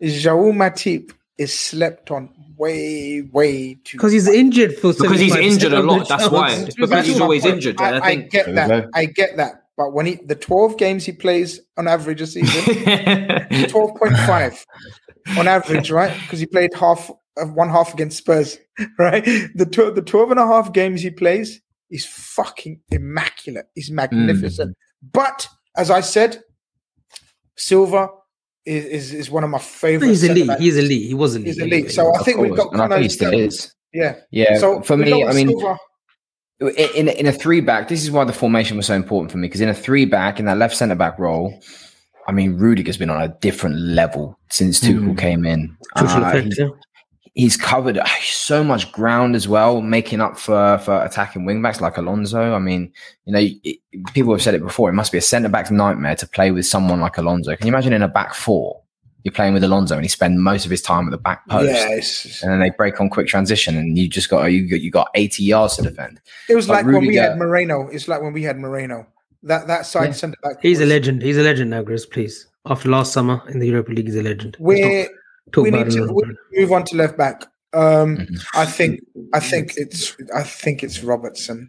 Speaker 1: is Joel Matip is slept on way, way too.
Speaker 2: Because he's injured for
Speaker 4: Because he's injured a lot. That's why. because he's always injured.
Speaker 1: I,
Speaker 4: I
Speaker 1: I
Speaker 4: think
Speaker 1: get that. I get that. But when he the 12 games he plays on average a season, [laughs] 12.5 on average, right? Because he played half of one half against Spurs, [laughs] right? The tw- the 12 and a half games he plays is fucking immaculate. He's magnificent. Mm. But as I said, Silva is, is, is one of my favorite.
Speaker 2: He's elite. He's elite. He was elite.
Speaker 1: He's elite. So I think we've got
Speaker 3: and I think he still is.
Speaker 1: Yeah.
Speaker 3: Yeah,
Speaker 1: So
Speaker 3: for me, I mean,
Speaker 1: Silva.
Speaker 3: In in a three back, this is why the formation was so important for me because in a three back, in that left centre back role, I mean, Rudiger's been on a different level since Tuchel came in. Uh,
Speaker 2: effect,
Speaker 3: he's,
Speaker 2: yeah.
Speaker 3: he's covered uh, so much ground as well, making up for for attacking wing backs like Alonso. I mean, you know, it, people have said it before. It must be a centre back's nightmare to play with someone like Alonso. Can you imagine in a back four? You're playing with Alonso, and he spends most of his time at the back post,
Speaker 1: Yeah, it's-
Speaker 3: and then they break on quick transition, and you just got you got, you got 80 yards to defend.
Speaker 1: It was
Speaker 3: But
Speaker 1: like when we had Moreno. It's like when we had Moreno. That that side
Speaker 3: Yeah.
Speaker 1: centre back.
Speaker 2: He's a legend. He's a legend now, Grizz. Please. After last summer in the Europa League, he's a legend.
Speaker 1: We're,
Speaker 2: not talk
Speaker 1: we
Speaker 2: about
Speaker 1: need to we move on to left back. Um,
Speaker 3: Mhm.
Speaker 1: I think I think it's I think it's Robertson.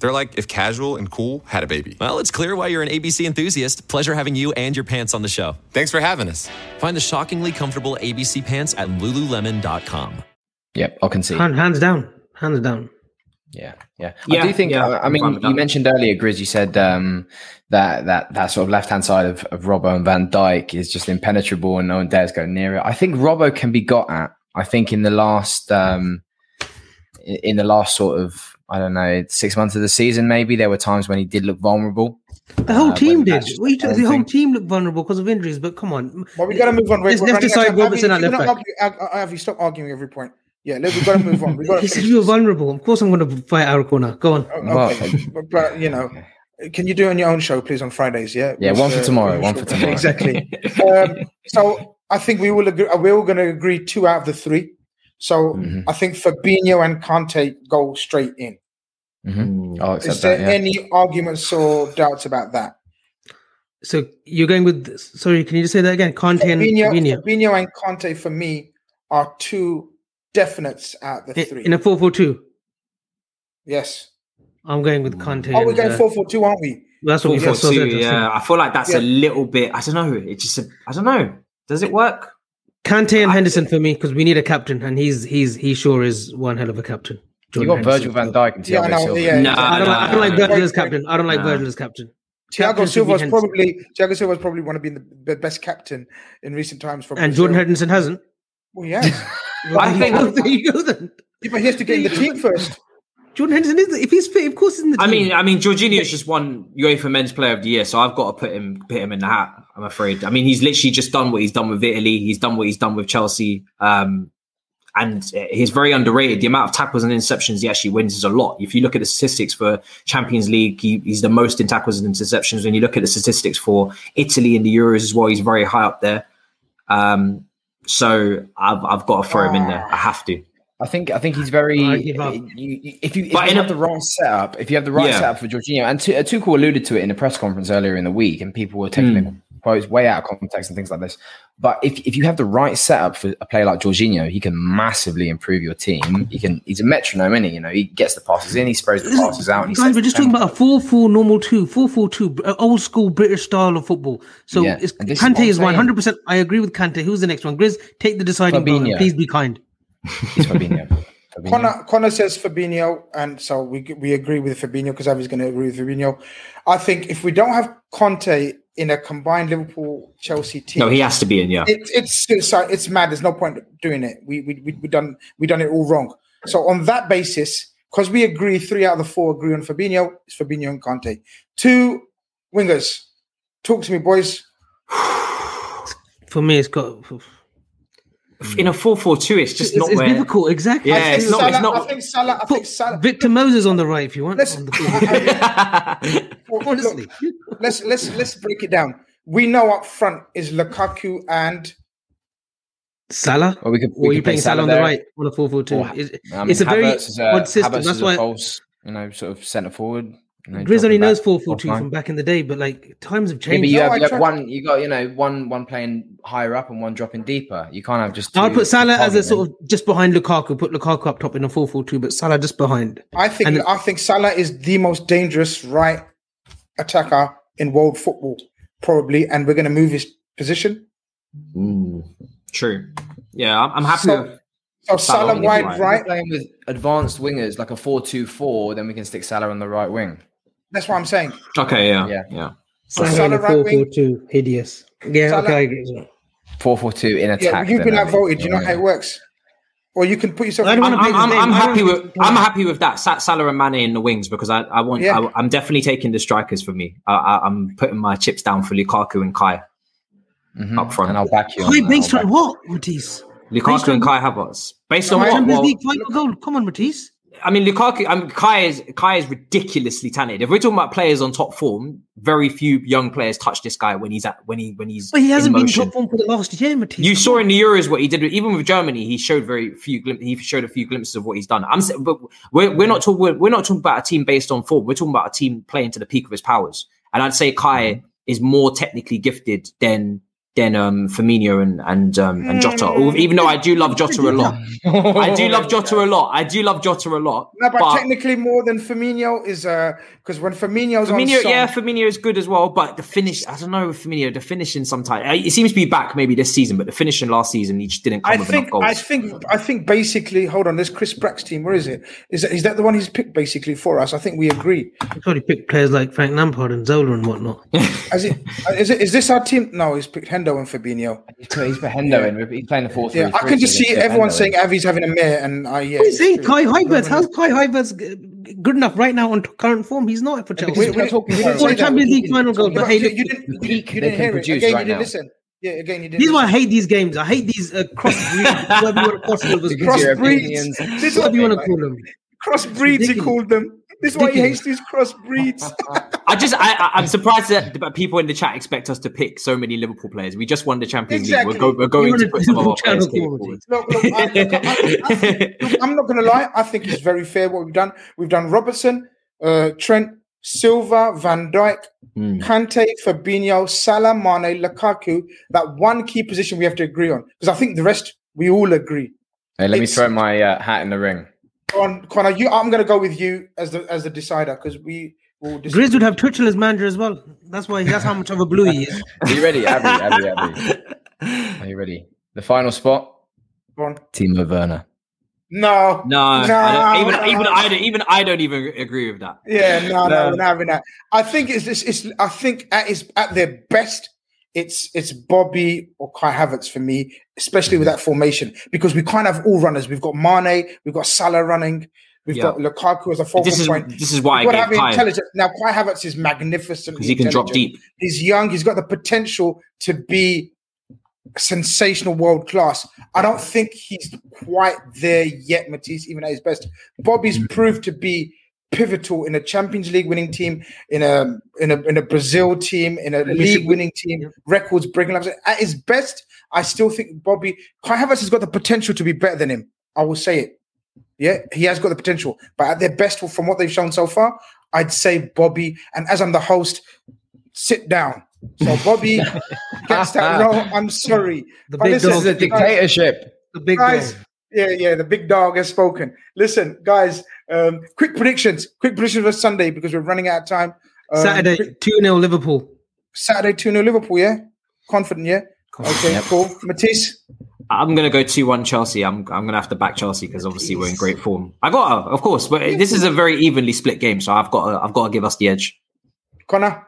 Speaker 5: They're like if casual and cool had a baby.
Speaker 6: Well, it's clear why you're an ABC enthusiast. Pleasure having you and your pants on the show.
Speaker 5: Thanks for having us.
Speaker 6: Find the shockingly comfortable ABC pants at lululemon.com.
Speaker 3: Yep, I can see.
Speaker 2: Hand, hands down. Hands down.
Speaker 3: Yeah, yeah.
Speaker 4: Yeah,
Speaker 3: I do think.
Speaker 4: yeah,
Speaker 3: I, I
Speaker 4: I'm
Speaker 3: mean, you
Speaker 4: that.
Speaker 3: mentioned earlier, Grizz. You said um, that that that sort of left hand side of, of Robbo and Van Dijk is just impenetrable, and no one dares go near it. I think Robbo can be got at. I think in the last um, in in the last sort of I don't know six months of the season, maybe there were times when he did look vulnerable.
Speaker 2: The whole
Speaker 3: Uh,
Speaker 2: team did.
Speaker 3: that's
Speaker 2: Well, you took- the whole
Speaker 3: thing.
Speaker 2: team looked vulnerable because of injuries, but come on.
Speaker 1: Well, we got to move on. We're-
Speaker 2: Let's-
Speaker 1: we're
Speaker 2: let's decide
Speaker 1: out of time.
Speaker 2: Robertson at left
Speaker 1: you're
Speaker 2: back.
Speaker 1: not argue- Avy, stop arguing every point. Yeah, look, we've got to move on. We've got to
Speaker 2: He said you were vulnerable. Of course, I'm going to fight Aracona. Go on.
Speaker 3: Well,
Speaker 1: Okay, [laughs] but, but you know, can you do it on your own show, please, on Fridays? Yeah.
Speaker 3: Yeah,
Speaker 1: With,
Speaker 3: one for
Speaker 1: uh,
Speaker 3: tomorrow,
Speaker 1: your
Speaker 3: one for tomorrow. [laughs]
Speaker 1: exactly. [laughs] um, so I think we will agree. We're all going to agree two out of the three. So
Speaker 3: Mhm.
Speaker 1: I think Fabinho and Kante go straight in.
Speaker 3: Mhm. I'll
Speaker 1: Is there
Speaker 3: that. Yeah.
Speaker 1: any arguments or doubts about that?
Speaker 2: So you're going with. Sorry, can you just say that again? Kante and
Speaker 1: Fabinho,
Speaker 2: Fabinho.
Speaker 1: Fabinho and Kante for me are two definites out of the
Speaker 2: In-
Speaker 1: three.
Speaker 2: In a 4 4 2.
Speaker 1: yes.
Speaker 2: I'm going with Kante.
Speaker 1: Oh, we're
Speaker 2: and,
Speaker 1: going
Speaker 2: uh,
Speaker 1: four four two, aren't we?
Speaker 2: That's what we
Speaker 4: Four,
Speaker 2: said.
Speaker 4: four, two, yeah, I feel like that's
Speaker 1: Yeah.
Speaker 4: a little bit. I don't know. It's just. A, I don't know. Does it work?
Speaker 2: Kante and Henderson for me because we need a captain, and he's he's he sure is one hell of a captain.
Speaker 3: You
Speaker 2: Jordan
Speaker 3: got Virgil van Dijk and
Speaker 1: Yeah, I
Speaker 3: Thiago
Speaker 1: know,
Speaker 3: Silva.
Speaker 1: yeah.
Speaker 4: Nah,
Speaker 2: I don't, like, I don't like Virgil as captain. I don't like
Speaker 4: Nah.
Speaker 2: Virgil as captain.
Speaker 1: Thiago
Speaker 2: Captain should
Speaker 1: Silva's
Speaker 2: be Henderson.
Speaker 1: probably Thiago Silva's probably one to be the the best captain in recent times for
Speaker 2: and Jordan Henderson hasn't.
Speaker 1: Well, yes.
Speaker 4: I think-
Speaker 2: there you go then.
Speaker 1: Yeah, but he has to get in the team [laughs] first.
Speaker 2: Jordan Henderson is if he's fit, of course, he's in the team.
Speaker 4: I mean, I mean, Jorginho's just won UEFA Men's Player of the Year, so I've got to put him put him in the hat. I'm afraid. I mean, he's literally just done what he's done with Italy. He's done what he's done with Chelsea, um, and uh, he's very underrated. The amount of tackles and interceptions he actually wins is a lot. If you look at the statistics for Champions League, he, he's the most in tackles and interceptions. When you look at the statistics for Italy in the Euros as well, he's very high up there. Um, so I've I've got to throw him in there. I have to.
Speaker 3: I think I think he's very.
Speaker 2: I give up.
Speaker 3: You, you- if you, if
Speaker 4: But
Speaker 3: you
Speaker 4: in
Speaker 3: have
Speaker 4: a-
Speaker 3: the right setup, if you have the right
Speaker 4: Yeah.
Speaker 3: setup for Jorginho, and Tu- Tuchel alluded to it in a press conference earlier in the week, and people were taking the quotes way out of context and things like this. But if, if you have the right setup for a player like Jorginho, he can massively improve your team. He can. He's a metronome, isn't he? You know, he gets the passes in, he sprays the passes out. And he
Speaker 2: Guys, we're just talking about a 4 4 normal 2, 4 4 2, uh, old school British style of football. So
Speaker 3: Yeah,
Speaker 2: it's,
Speaker 3: and this is
Speaker 2: Kante
Speaker 3: I'm
Speaker 2: is 100%. I agree with Kante. Who's the next one? Grizz, take the deciding vote
Speaker 3: Fabinho.
Speaker 2: please be kind. [laughs]
Speaker 3: He's Fabinho. [laughs] Fabinho.
Speaker 1: Conor, Conor says Fabinho, and so we we agree with Fabinho because I was going to agree with Fabinho. I think if we don't have Kante in a combined Liverpool Chelsea team,
Speaker 4: No, he has to be in. Yeah.
Speaker 1: it, it's it's it's mad. There's no point doing it. We we we we done we done it all wrong. So on that basis, because we agree, three out of the four agree on Fabinho. It's Fabinho and Kante. Two wingers. Talk to me, boys. [sighs]
Speaker 2: For me, it's got.
Speaker 4: In a 4-4-2, it's just
Speaker 2: It's,
Speaker 4: not
Speaker 2: it's
Speaker 4: where.
Speaker 2: difficult, exactly.
Speaker 4: Yeah,
Speaker 1: I
Speaker 4: it's not-
Speaker 1: Salah,
Speaker 4: it's not-
Speaker 1: I think Salah. I think Salah.
Speaker 2: Victor Moses on the right if you want.
Speaker 1: Let's-
Speaker 2: on the [laughs] [laughs]
Speaker 1: Look,
Speaker 2: Honestly.
Speaker 1: let's let's let's break it down. We know up front is Lukaku and
Speaker 2: Salah?
Speaker 3: Or we could,
Speaker 2: Or
Speaker 3: we
Speaker 2: are you
Speaker 3: could play
Speaker 2: playing Salah on
Speaker 3: there.
Speaker 2: the right on a 4 4 2?
Speaker 3: Or-
Speaker 2: It's,
Speaker 3: I mean,
Speaker 2: it's a very
Speaker 3: Havertz is uh, a,
Speaker 2: odd system.
Speaker 3: Havertz
Speaker 2: That's
Speaker 3: a
Speaker 2: why
Speaker 3: false, you know, sort of centre forward. You know,
Speaker 2: Grizz only knows
Speaker 3: back,
Speaker 2: 4 4 2
Speaker 3: false
Speaker 2: from back in the day, but like times have
Speaker 3: Yeah, but
Speaker 2: changed.
Speaker 3: you
Speaker 1: No,
Speaker 3: have, you have one. You got you know one one playing higher up and one dropping deeper. You can't have just.
Speaker 2: I would put Salah as a sort of just behind Lukaku, put Lukaku up top in a 4 4 2, but Salah just behind.
Speaker 1: I think
Speaker 2: And-
Speaker 1: I think Salah is the most dangerous right attacker in world football, probably, and we're going to move his position.
Speaker 4: Mm, true. Yeah, I'm, I'm happy.
Speaker 1: So- So
Speaker 4: Salah
Speaker 1: Salah wide
Speaker 4: right.
Speaker 3: If
Speaker 1: right.
Speaker 3: playing with advanced wingers like a 4-2-4, then we can stick Salah on the right wing.
Speaker 1: That's what I'm saying.
Speaker 4: okay, yeah,
Speaker 3: Yeah.
Speaker 4: yeah.
Speaker 2: Salah,
Speaker 1: Salah
Speaker 2: in
Speaker 1: right
Speaker 2: 4
Speaker 1: wing.
Speaker 2: 4 2, hideous. Yeah,
Speaker 1: Salah-
Speaker 2: okay. I get it.
Speaker 3: 4-4-2 in attack.
Speaker 1: Yeah, you've
Speaker 3: then,
Speaker 1: been
Speaker 3: I think.
Speaker 1: outvoted. You know how it works. Or you can put yourself.
Speaker 2: I don't
Speaker 4: I'm, I'm, I'm. I'm happy with I'm happy with that Sa- Salah and Mane in the wings because I, I want
Speaker 1: Yeah.
Speaker 4: I, I'm definitely taking the strikers for me. I, I, I'm putting my chips down for Lukaku and Kai
Speaker 3: Mhm.
Speaker 4: up front.
Speaker 3: And I'll back you. on
Speaker 2: High
Speaker 3: that,
Speaker 2: based on what, Matisse?
Speaker 4: Lukaku
Speaker 2: on
Speaker 4: and
Speaker 2: what?
Speaker 4: Kai Havertz. Based on what?
Speaker 2: Champions League final goal. Come on, Matisse.
Speaker 4: I mean, Lukaku. I mean, Kai is Kai is ridiculously talented. If we're talking about players on top form, very few young players touch this guy when he's at when he when he's.
Speaker 2: But he hasn't been top form for the last year, Matisse.
Speaker 4: You saw in the Euros what he did. with- Even with Germany, he showed very few. Glim- he showed a few glimpses of what he's done. I'm, but we're we're not talking. We're, we're not talking about a team based on form. We're talking about a team playing to the peak of his powers. And I'd say Kai mm-hmm. is more technically gifted than than um, Firmino and and um, and Jota. Al- Even though I do love Jota a lot, [laughs] I do love Jota a lot. I do love Jota a lot.
Speaker 1: no, but,
Speaker 4: but
Speaker 1: technically more than Firmino is uh because when Firmino's
Speaker 4: Firmino,
Speaker 1: on song,
Speaker 4: yeah, Firmino is good as well, but the finish, I don't know with Firmino, the finishing sometimes, uh, it seems to be back maybe this season, but the finishing last season, he just didn't come
Speaker 1: I
Speaker 4: with
Speaker 1: think
Speaker 4: enough goals.
Speaker 1: I think I think basically hold on, this Chris Brack's team, where is it? Is that is that the one he's picked basically for us? I think we agree.
Speaker 2: He probably picked players like Frank Lampard and Zola and whatnot.
Speaker 1: Is it is it is this our team? No, he's picked Hendo and Fabinho.
Speaker 3: He's put, he's put Hendo in. He's playing the fourth.
Speaker 1: Yeah, I can just see everyone saying Avy's having a mare, and I yeah.
Speaker 2: What are you saying?
Speaker 1: it's
Speaker 2: Kai
Speaker 1: true.
Speaker 2: Havertz? How's Kai Havertz good enough right now on current form? He's not for Chelsea.
Speaker 3: Because we're not talking
Speaker 1: We
Speaker 3: about
Speaker 1: didn't
Speaker 2: For
Speaker 1: say
Speaker 2: the. Champions League final goal, but
Speaker 1: but
Speaker 2: hey,
Speaker 1: you, didn't, you, didn't- you didn't hear it. Again, you didn't listen. Yeah, again, you didn't.
Speaker 2: this is why I hate these games. I hate these uh, cross [laughs] whatever you want to cross overs,
Speaker 3: Because you're
Speaker 1: Crossbreeds.
Speaker 3: opinions.
Speaker 1: This is
Speaker 2: what you want to call them.
Speaker 1: crossbreeds. He
Speaker 2: ridiculous.
Speaker 1: called them. This is why he hates these crossbreeds. [laughs]
Speaker 4: I just, I, I- I'm surprised that people in the chat expect us to pick so many Liverpool players. We just won the Champions
Speaker 1: Exactly.
Speaker 4: League. We're, go, we're going to
Speaker 2: on a
Speaker 4: put some of our
Speaker 2: channel
Speaker 4: players
Speaker 2: call,
Speaker 4: forward.
Speaker 1: Look, look, I, look, I, I think, look, I'm not going to lie. I think it's very fair what we've done. We've done Robertson, uh, Trent, Silva, Van Dijk,
Speaker 4: Hmm.
Speaker 1: Kante, Fabinho, Salah, Mane, Lukaku. That one key position we have to agree on because I think the rest we all agree.
Speaker 3: Hey, let me throw my uh, hat in the ring.
Speaker 1: On Conor, you, I'm going to go with you as the as the decider because we will. dis-
Speaker 2: Grizz would have Tuchel as manager as well. That's why. That's how much of a blue he is. [laughs]
Speaker 3: Are you ready, Avy? Avy, Avy. [laughs] Are you ready? The final spot,
Speaker 1: Go on.
Speaker 3: Timo Werner.
Speaker 1: No,
Speaker 4: No,
Speaker 1: No,
Speaker 4: I even
Speaker 1: no.
Speaker 4: even I don't even I don't even agree with that.
Speaker 1: Yeah, no, no,
Speaker 4: No.
Speaker 1: we're not having that. I think it's this. It's I think at its at their best, it's it's Bobby or Kai Havertz for me, especially with that formation because we can't have all runners. We've got Mane, we've got Salah running, we've
Speaker 4: Yeah.
Speaker 1: got Lukaku as a focal
Speaker 4: This is
Speaker 1: point.
Speaker 4: this is why I
Speaker 1: We've got
Speaker 4: gave
Speaker 1: have
Speaker 4: Kai
Speaker 1: intelligence. Now, Kai Havertz is magnificent
Speaker 4: because he can drop deep.
Speaker 1: He's young. He's got the potential to be sensational, world class. I don't think he's quite there yet, Matisse, even at his best. Bobby's mm. proved to be pivotal in a Champions League winning team, in a in a in a Brazil team, in a league winning team, records breaking. Like I said, At his best, I still think Bobby Kai Havertz has got the potential to be better than him. I will say it. Yeah, he has got the potential, but at their best, from what they've shown so far, I'd say Bobby. And as I'm the host, sit down. So [laughs] Bobby gets that role. I'm sorry.
Speaker 2: The
Speaker 1: But
Speaker 2: big
Speaker 1: listen,
Speaker 3: This is a
Speaker 2: dog.
Speaker 3: dictatorship.
Speaker 2: The big
Speaker 1: guys.
Speaker 2: dog.
Speaker 1: Yeah, yeah, the big dog has spoken. Listen, guys, um, quick predictions. Quick predictions for Sunday because we're running out of time. Um,
Speaker 2: Saturday, 2 0 Liverpool.
Speaker 1: Saturday, 2 0 Liverpool, yeah? Confident, yeah? Okay,
Speaker 3: Yep.
Speaker 1: cool. Matisse?
Speaker 4: I'm gonna go two one Chelsea. I'm I'm gonna have to back Chelsea because obviously we're in great form. I got to, of course, but this is a very evenly split game, so I've got to, I've got to give us the edge.
Speaker 1: Conor?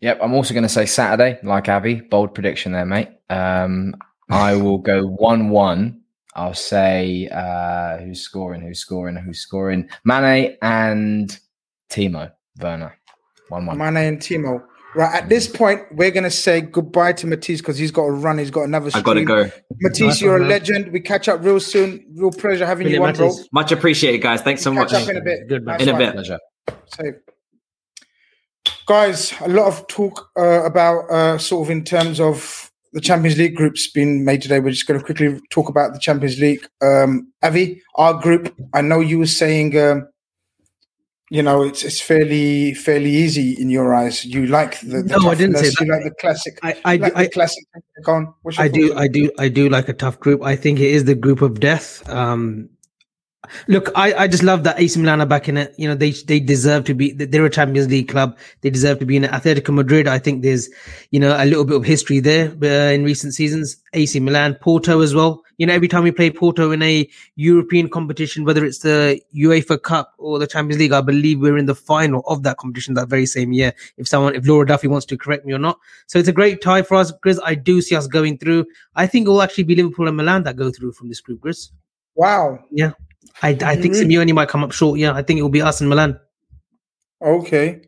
Speaker 3: Yep, I'm also going to say Saturday, like Avy. Bold prediction there, mate. Um, I will go one-one. I'll say uh, who's scoring, who's scoring, who's scoring. Mane and Timo Werner. One-one.
Speaker 1: Mane and Timo. Right, at this point, we're going to say goodbye to Matisse because he's got to run. He's got another
Speaker 4: I got to go.
Speaker 1: Matisse, you're a legend. We catch up real soon. Real pleasure having you on, bro.
Speaker 4: Much appreciated, guys. Thanks so
Speaker 1: Catch
Speaker 4: much.
Speaker 1: up in a bit.
Speaker 2: Good, man.
Speaker 1: Nice
Speaker 4: In a bit.
Speaker 3: Pleasure.
Speaker 1: Safe. Guys, a lot of talk uh, about uh, sort of in terms of the Champions League groups been made today. We're just going to quickly talk about the Champions League. Um, Avy, our group. I know you were saying, um, you know, it's it's fairly fairly easy in your eyes. You like the, the
Speaker 2: No, I didn't say
Speaker 1: toughness, You like the classic.
Speaker 2: I, I,
Speaker 1: like
Speaker 2: I,
Speaker 1: the classic. Go on.
Speaker 2: I do. I do, I do like a tough group. I think it is the group of death. Um, look, I, I just love that AC Milan are back in it. You know, they they deserve to be. They're a Champions League club. They deserve to be in it. Atletico Madrid. I think there's, you know, a little bit of history there uh, in recent seasons. AC Milan, Porto as well. You know, every time we play Porto in a European competition, whether it's the UEFA Cup or the Champions League, I believe we're in the final of that competition that very same year. If someone, if Laura Duffy wants to correct me or not, so it's a great tie for us, Grizz. I do see us going through. I think it will actually be Liverpool and Milan that go through from this group, Chris.
Speaker 1: Wow.
Speaker 2: Yeah. I, I think
Speaker 1: Really?
Speaker 2: Simeone might come up short. Yeah, I think it will be us and Milan.
Speaker 1: Okay.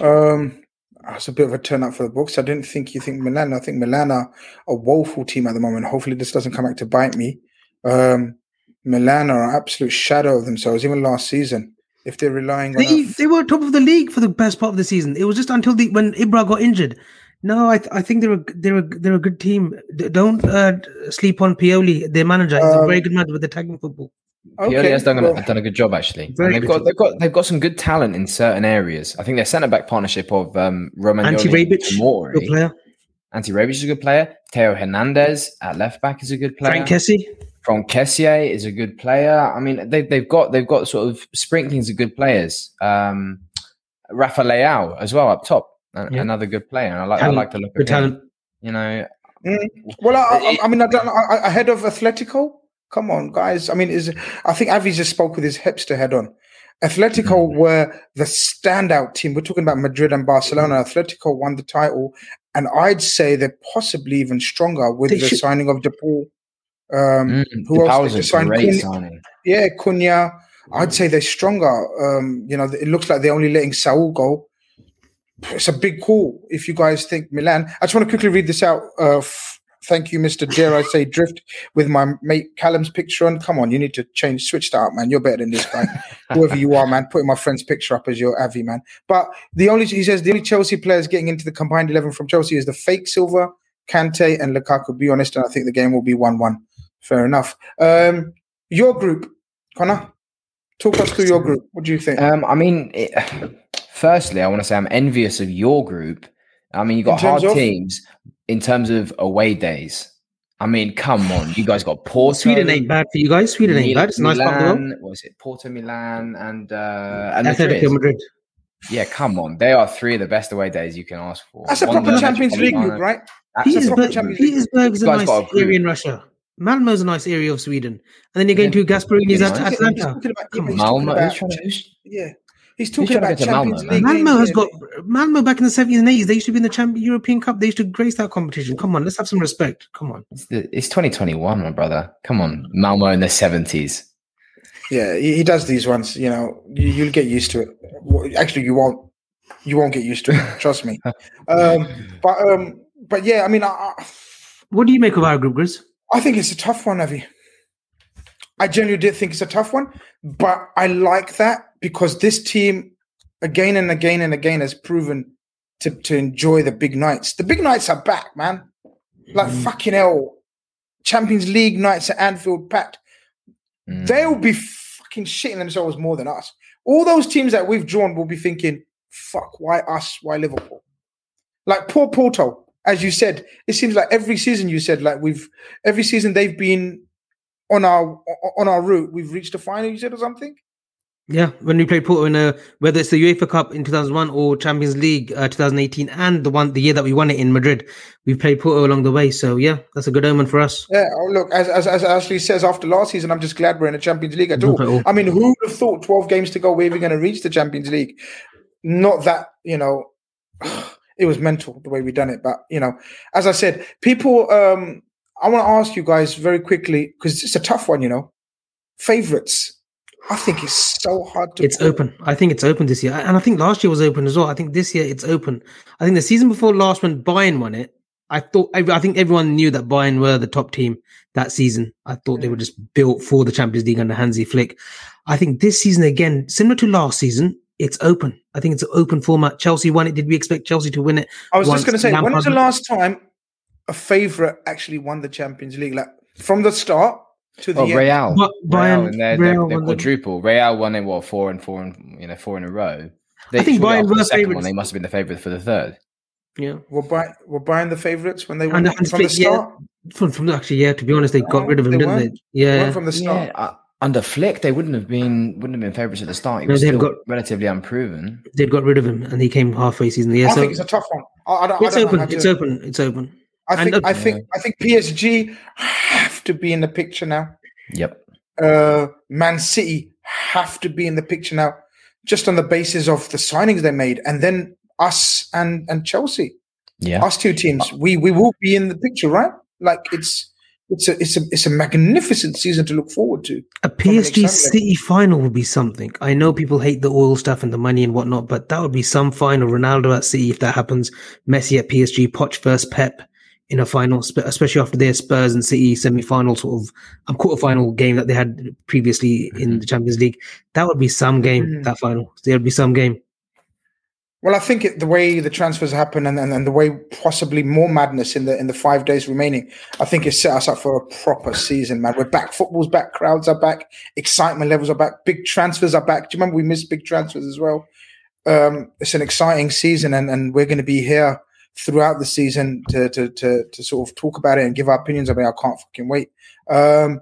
Speaker 1: Um, that's a bit of a turn up for the books. I didn't think you think Milan. I think Milan are a woeful team at the moment. Hopefully, this doesn't come back to bite me. Um, Milan are an absolute shadow of themselves, even last season. If they're relying on,
Speaker 2: They, they were top of the league for the best part of the season. It was just until the when Ibra got injured. No, I th- I think they're a they're a they're a good team. D- Don't uh, sleep on Pioli, their manager. He's a
Speaker 1: Um,
Speaker 2: very good manager with the attacking football.
Speaker 3: Pioli has done,
Speaker 1: well,
Speaker 3: a, done a good job actually. And they've got they've got they've got some good talent in certain areas. I think their centre back partnership of um, Romagnoli
Speaker 2: Ante Rebic, good player.
Speaker 3: Ante Rebic is a good player. Theo Hernandez at left back is a good player.
Speaker 2: Franck Kessie.
Speaker 3: Franck Kessier is a good player. I mean, they've they've got they've got sort of sprinklings of good players. Um, Rafa Leao as well up top,
Speaker 2: Yeah.
Speaker 3: another good player. And I like
Speaker 2: Talent,
Speaker 3: I like the look of him.
Speaker 2: talent.
Speaker 3: You know,
Speaker 1: Mm. Well, I, I, I mean, I don't know. I- I- Ahead of Atletico, come on, guys. I mean, is I think Avy just spoke with his hipster head on. Atletico
Speaker 2: Mm-hmm.
Speaker 1: were the standout team. We're talking about Madrid and Barcelona. Atletico won the title, and I'd say they're possibly even stronger with
Speaker 2: They
Speaker 1: the
Speaker 2: should-
Speaker 1: signing of De Paul. Um,
Speaker 3: mm,
Speaker 1: who else they just signed?
Speaker 3: great
Speaker 1: Cunha-
Speaker 3: signing.
Speaker 1: Yeah, Cunha. I'd say they're stronger. Um, you know, it looks like they're only letting Saul go. It's a big call if you guys think Milan. I just want to quickly read this out. Uh, thank you, Mr. Dare I say Drift, with my mate Callum's picture on. Come on, you need to change, switch that up, man. You're better than this guy. [laughs] Whoever you are, man. Putting my friend's picture up as your Avi, man. But the only, he says, the only Chelsea players getting into the combined 11 from Chelsea is the fake Silva, Kante, and Lukaku. Be honest, and I think the game will be 1 1. Fair enough. Um, your group, Conor, talk us through your group. What do you think?
Speaker 3: Um, I mean, it, [sighs] firstly, I want to say I'm envious of your group. I mean, you've got hard
Speaker 1: of?
Speaker 3: teams in terms of away days. I mean, come on, you guys got Porto.
Speaker 2: Sweden ain't bad for you guys. Sweden ain't bad. It's a nice part of the.
Speaker 3: Milan, what is it? Porto, Milan, and uh, and
Speaker 2: Atletico
Speaker 3: Madrid.
Speaker 2: Madrid.
Speaker 3: Yeah, come on. They are three of the best away days you can ask for.
Speaker 1: That's a
Speaker 3: One
Speaker 1: proper Champions League group,
Speaker 3: Metropolitano-
Speaker 1: right?
Speaker 2: Petersburg, Petersburg's a
Speaker 3: Guys
Speaker 2: nice
Speaker 3: got a group.
Speaker 2: area in Russia. Malmo's a nice area of Sweden. And then you're going to Gasperini's
Speaker 3: Yeah,
Speaker 2: at
Speaker 3: nice.
Speaker 1: He's
Speaker 2: Atalanta.
Speaker 1: talking about,
Speaker 2: Come
Speaker 1: he's
Speaker 2: on.
Speaker 1: talking
Speaker 3: Malmo.
Speaker 1: about-
Speaker 3: Who's trying to, who's,
Speaker 1: yeah, he's talking
Speaker 3: trying
Speaker 1: about
Speaker 3: to
Speaker 1: Champions
Speaker 3: Malmo,
Speaker 1: League.
Speaker 2: Malmo has got Malmo back in the 70s and 80s. They used to be in the Champion European Cup. They used to grace that competition. Come on, let's have some respect. Come on.
Speaker 3: it's, the, it's 2021, my brother. Come on, Malmo in the 70s.
Speaker 1: Yeah, he, he does these ones. You know, you, you'll get used to it. Actually, you won't. You won't get used to it. Trust me. [laughs] Um, but um, but yeah, I mean, I, I-
Speaker 2: What do you make of our group, Grizz?
Speaker 1: I think it's a tough one, Avy. I genuinely did think it's a tough one, but I like that because this team, again and again and again, has proven to, to enjoy the big nights. The big nights are back, man. Like fucking hell. Champions League nights at Anfield packed.
Speaker 3: Mm.
Speaker 1: They'll be fucking shitting themselves more than us. All those teams that we've drawn will be thinking, fuck, why us? Why Liverpool? Like poor Porto, as you said, it seems like every season you said, like we've every season they've been on our on our route, we've reached a final, you said or something?
Speaker 2: Yeah, when we played Porto in a whether it's the UEFA Cup in 2001 or Champions League uh, 2018 and the one the year that we won it in Madrid, we've played Porto along the way. So yeah, that's a good omen for us.
Speaker 1: Yeah, oh, look, as, as as Ashley says after last season, I'm just glad we're in the Champions League at all.
Speaker 2: At all.
Speaker 1: I mean, who would have thought 12 games to go, we're even going to reach the Champions League? Not that, you know, [sighs] it was mental the way we done it. But, you know, as I said, people, um, I want to ask you guys very quickly, because it's a tough one, you know, favorites. I think it's so hard to.
Speaker 2: It's open. I think it's open this year, and I think last year was open as well. I think this year it's open. I think the season before last, when Bayern won it, I thought I, think everyone knew that Bayern were the top team that season. I thought they were just built for the Champions League under Hansi Flick. I think this season again, similar to last season, it's open. I think it's an open format. Chelsea won it. Did we expect Chelsea to win it?
Speaker 1: I was
Speaker 2: once
Speaker 1: just going to say, when was the last time a favorite actually won the Champions League? Like from the start to the
Speaker 3: Oh,
Speaker 1: end?
Speaker 3: Real.
Speaker 2: But
Speaker 3: Real
Speaker 2: Bayern-
Speaker 3: and their,
Speaker 2: Real
Speaker 3: their, their
Speaker 2: won the-
Speaker 3: quadruple. Real won it what four and four and you know four in a row. They,
Speaker 2: I think Bayern were
Speaker 3: the second one,
Speaker 2: favourites.
Speaker 3: they must have been the favourite for the third.
Speaker 2: Yeah,
Speaker 1: Were Bayern, were Bayern the favourites when they won
Speaker 2: And
Speaker 1: it
Speaker 2: Hans
Speaker 1: from the
Speaker 2: Flick, yeah.
Speaker 1: start?
Speaker 2: from, from actually, yeah. To be honest, they got
Speaker 1: Oh,
Speaker 2: rid of him,
Speaker 1: they
Speaker 2: didn't they?
Speaker 1: weren't?
Speaker 2: Yeah,
Speaker 1: Weren't from the start.
Speaker 3: Yeah, uh, under Flick, they wouldn't have been wouldn't have been favourites at the start. He
Speaker 2: No,
Speaker 3: was
Speaker 2: they've
Speaker 3: still
Speaker 2: got-
Speaker 3: relatively unproven.
Speaker 2: They'd got rid of him, and he came halfway season. Yeah,
Speaker 1: I
Speaker 2: so
Speaker 1: think it's a tough one. I, I don't,
Speaker 2: it's
Speaker 1: I don't
Speaker 2: open.
Speaker 1: know
Speaker 2: It's open. It's open.
Speaker 1: I think
Speaker 2: And, uh,
Speaker 1: I think I think PSG have to be in the picture now.
Speaker 3: Yep.
Speaker 1: Uh, Man City have to be in the picture now, just on the basis of the signings they made, and then us and and Chelsea,
Speaker 3: Yeah.
Speaker 1: us two teams, we we will be in the picture, right? Like it's it's a it's a it's a magnificent season to look forward to.
Speaker 2: A PSG City final would be something. I know people hate the oil stuff and the money and whatnot, but that would be some final. Ronaldo at City, if that happens, Messi at PSG, Poch versus Pep in a final, especially after their Spurs and City semi-final sort of um, quarter-final game that they had previously in the Champions League. That would be some game.
Speaker 1: Mhm.
Speaker 2: That final, there would be some game.
Speaker 1: Well, I think it, the way the transfers happen and, and and the way possibly more madness in the in the five days remaining, I think it set us up for a proper season, man. We're back. Football's back. Crowds are back. Excitement levels are back. Big transfers are back. Do you remember we missed big transfers as well? Um, it's an exciting season, and and we're going to be here throughout the season to to to to sort of talk about it and give our opinions about it. I can't fucking wait. Um,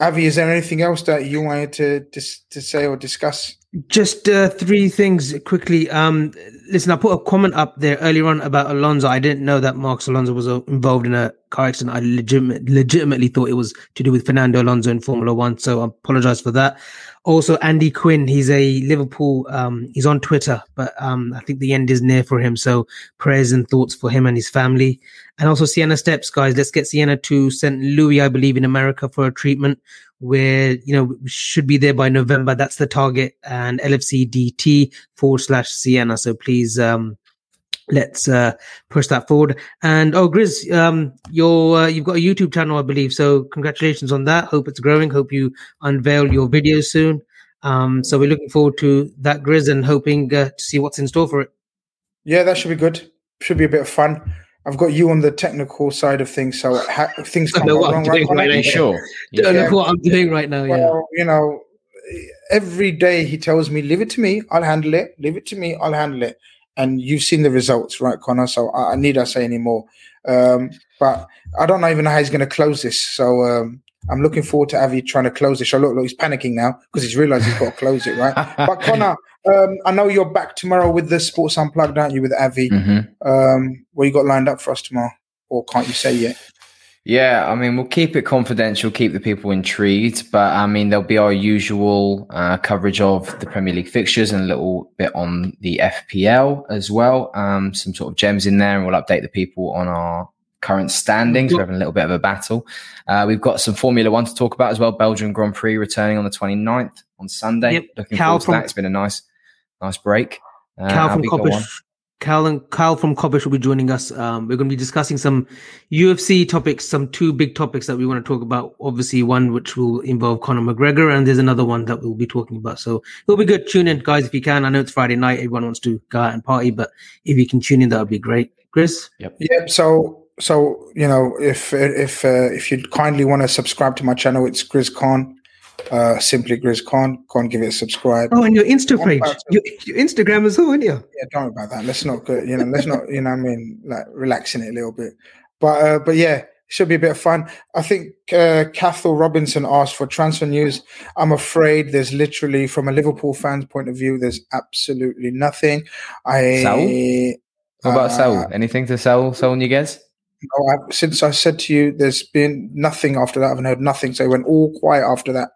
Speaker 1: Avy, is there anything else that you wanted to to, to say or discuss?
Speaker 2: Just uh, three things quickly. Um, listen, I put a comment up there earlier on about Alonso. I didn't know that Marcos Alonso was uh, involved in a car accident. I legitimate, legitimately thought it was to do with Fernando Alonso in Formula One. So I apologize for that. Also, Andy Quinn, he's a Liverpool. Um, he's on Twitter, but um, I think the end is near for him. So prayers and thoughts for him and his family. And also Sienna Steps, guys. Let's get Sienna to St. Louis, I believe, in America for a treatment where you know should be there by November. That's the target, and LFC DT forward slash Sienna. So please, um, let's uh, push that forward. And oh, Grizz, um, you're uh, you've got a YouTube channel, I believe. So congratulations on that. Hope it's growing. Hope you unveil your videos soon. Um, so we're looking forward to that, Grizz, and hoping uh, to see what's in store for it.
Speaker 1: Yeah, that should be good. Should be a bit of fun. I've got you on the technical side of things, so ha- things [laughs]
Speaker 2: I
Speaker 1: can't
Speaker 2: know
Speaker 1: go
Speaker 2: what I'm
Speaker 1: wrong.
Speaker 2: doing
Speaker 1: Right,
Speaker 2: right
Speaker 3: Are
Speaker 1: Conor?
Speaker 3: you sure? [laughs]
Speaker 2: Don't
Speaker 1: Yeah.
Speaker 2: know what I'm doing right now. Yeah.
Speaker 1: You know, every day he tells me, "Leave it to me. I'll handle it. Leave it to me. I'll handle it." And you've seen the results, right, Conor? So I, I need I say any more. Um, but I don't even know how he's going to close this. So um, I'm looking forward to Avy trying to close this. show. Look, look, he's panicking now because he's realised he's got to close it, right? [laughs] but Conor, um, I know you're back tomorrow with the Sports Unplugged, aren't you, with Avy?
Speaker 3: Mhm.
Speaker 1: Um, what you got lined up for us tomorrow? or can't you say yet?
Speaker 3: Yeah, I mean, we'll keep it confidential, keep the people intrigued, but I mean, there'll be our usual uh, coverage of the Premier League fixtures and a little bit on the FPL as well. Um, some sort of gems in there, and we'll update the people on our current standings. We're having a little bit of a battle. Uh, we've got some Formula One to talk about as well. Belgian Grand Prix returning on the 29th on Sunday.
Speaker 2: Yep.
Speaker 3: Looking
Speaker 2: Cal
Speaker 3: forward to that. It's been a nice, nice break. Uh,
Speaker 2: Cal from
Speaker 3: Abby, go on.
Speaker 2: Coppish. Cal and Kyle from Coppish will be joining us. Um, we're going to be discussing some UFC topics, some two big topics that we want to talk about. Obviously, one which will involve Conor McGregor, and there's another one that we'll be talking about. So it'll be good. Tune in, guys, if you can. I know it's Friday night; everyone wants to go out and party, but if you can tune in, that would be great. Chris,
Speaker 1: Yep. Yep. So so you know if if uh, if you'd kindly want to subscribe to my channel, it's Chris Khan. Uh, simply Grizz Khan. Go and give it a subscribe.
Speaker 2: oh, and your Insta
Speaker 1: I'm
Speaker 2: page, your, your Instagram as well, isn't you?
Speaker 1: yeah, don't worry about that. Let's not go, you know, let's not, you know, what I mean, like relaxing it a little bit. But uh, but yeah, it should be a bit of fun. I think uh, Cathal Robinson asked for transfer news. I'm afraid there's literally, from a Liverpool fan's point of view, there's absolutely nothing. I
Speaker 3: Saul? What about
Speaker 1: uh,
Speaker 3: Saul? Anything to sell, Saul Niguez?
Speaker 1: no, I, since I said to you, there's been nothing after that. I haven't heard nothing. So it went all quiet after that.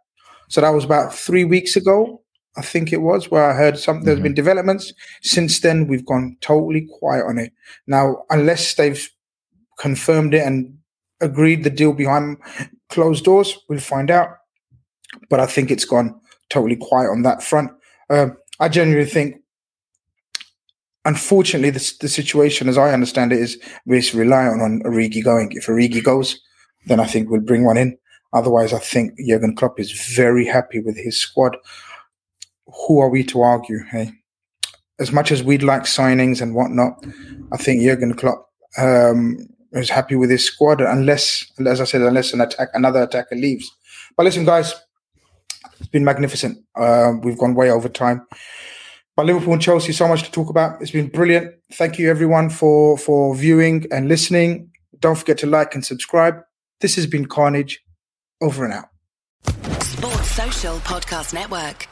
Speaker 1: So that was about three weeks ago, I think it was, where I heard something. There's been developments. Since then, we've gone totally quiet on it. Now, unless they've confirmed it and agreed the deal behind closed doors, we'll find out. But I think it's gone totally quiet on that front. Um, I genuinely think, unfortunately, the, the situation, as I understand it, is we're relying on Origi going. If Origi goes, then I think we'll bring one in. Otherwise, I think Jurgen Klopp is very happy with his squad. Who are we to argue? Hey, as much as we'd like signings and whatnot, I think Jurgen Klopp um, is happy with his squad, unless, as I said, unless an attack, another attacker leaves. But listen, guys, it's been magnificent. Uh, we've gone way over time. But Liverpool and Chelsea, so much to talk about. It's been brilliant. Thank you, everyone, for for viewing and listening. Don't forget to like and subscribe. This has been Khanage. Over and out.
Speaker 7: Sports Social Podcast Network.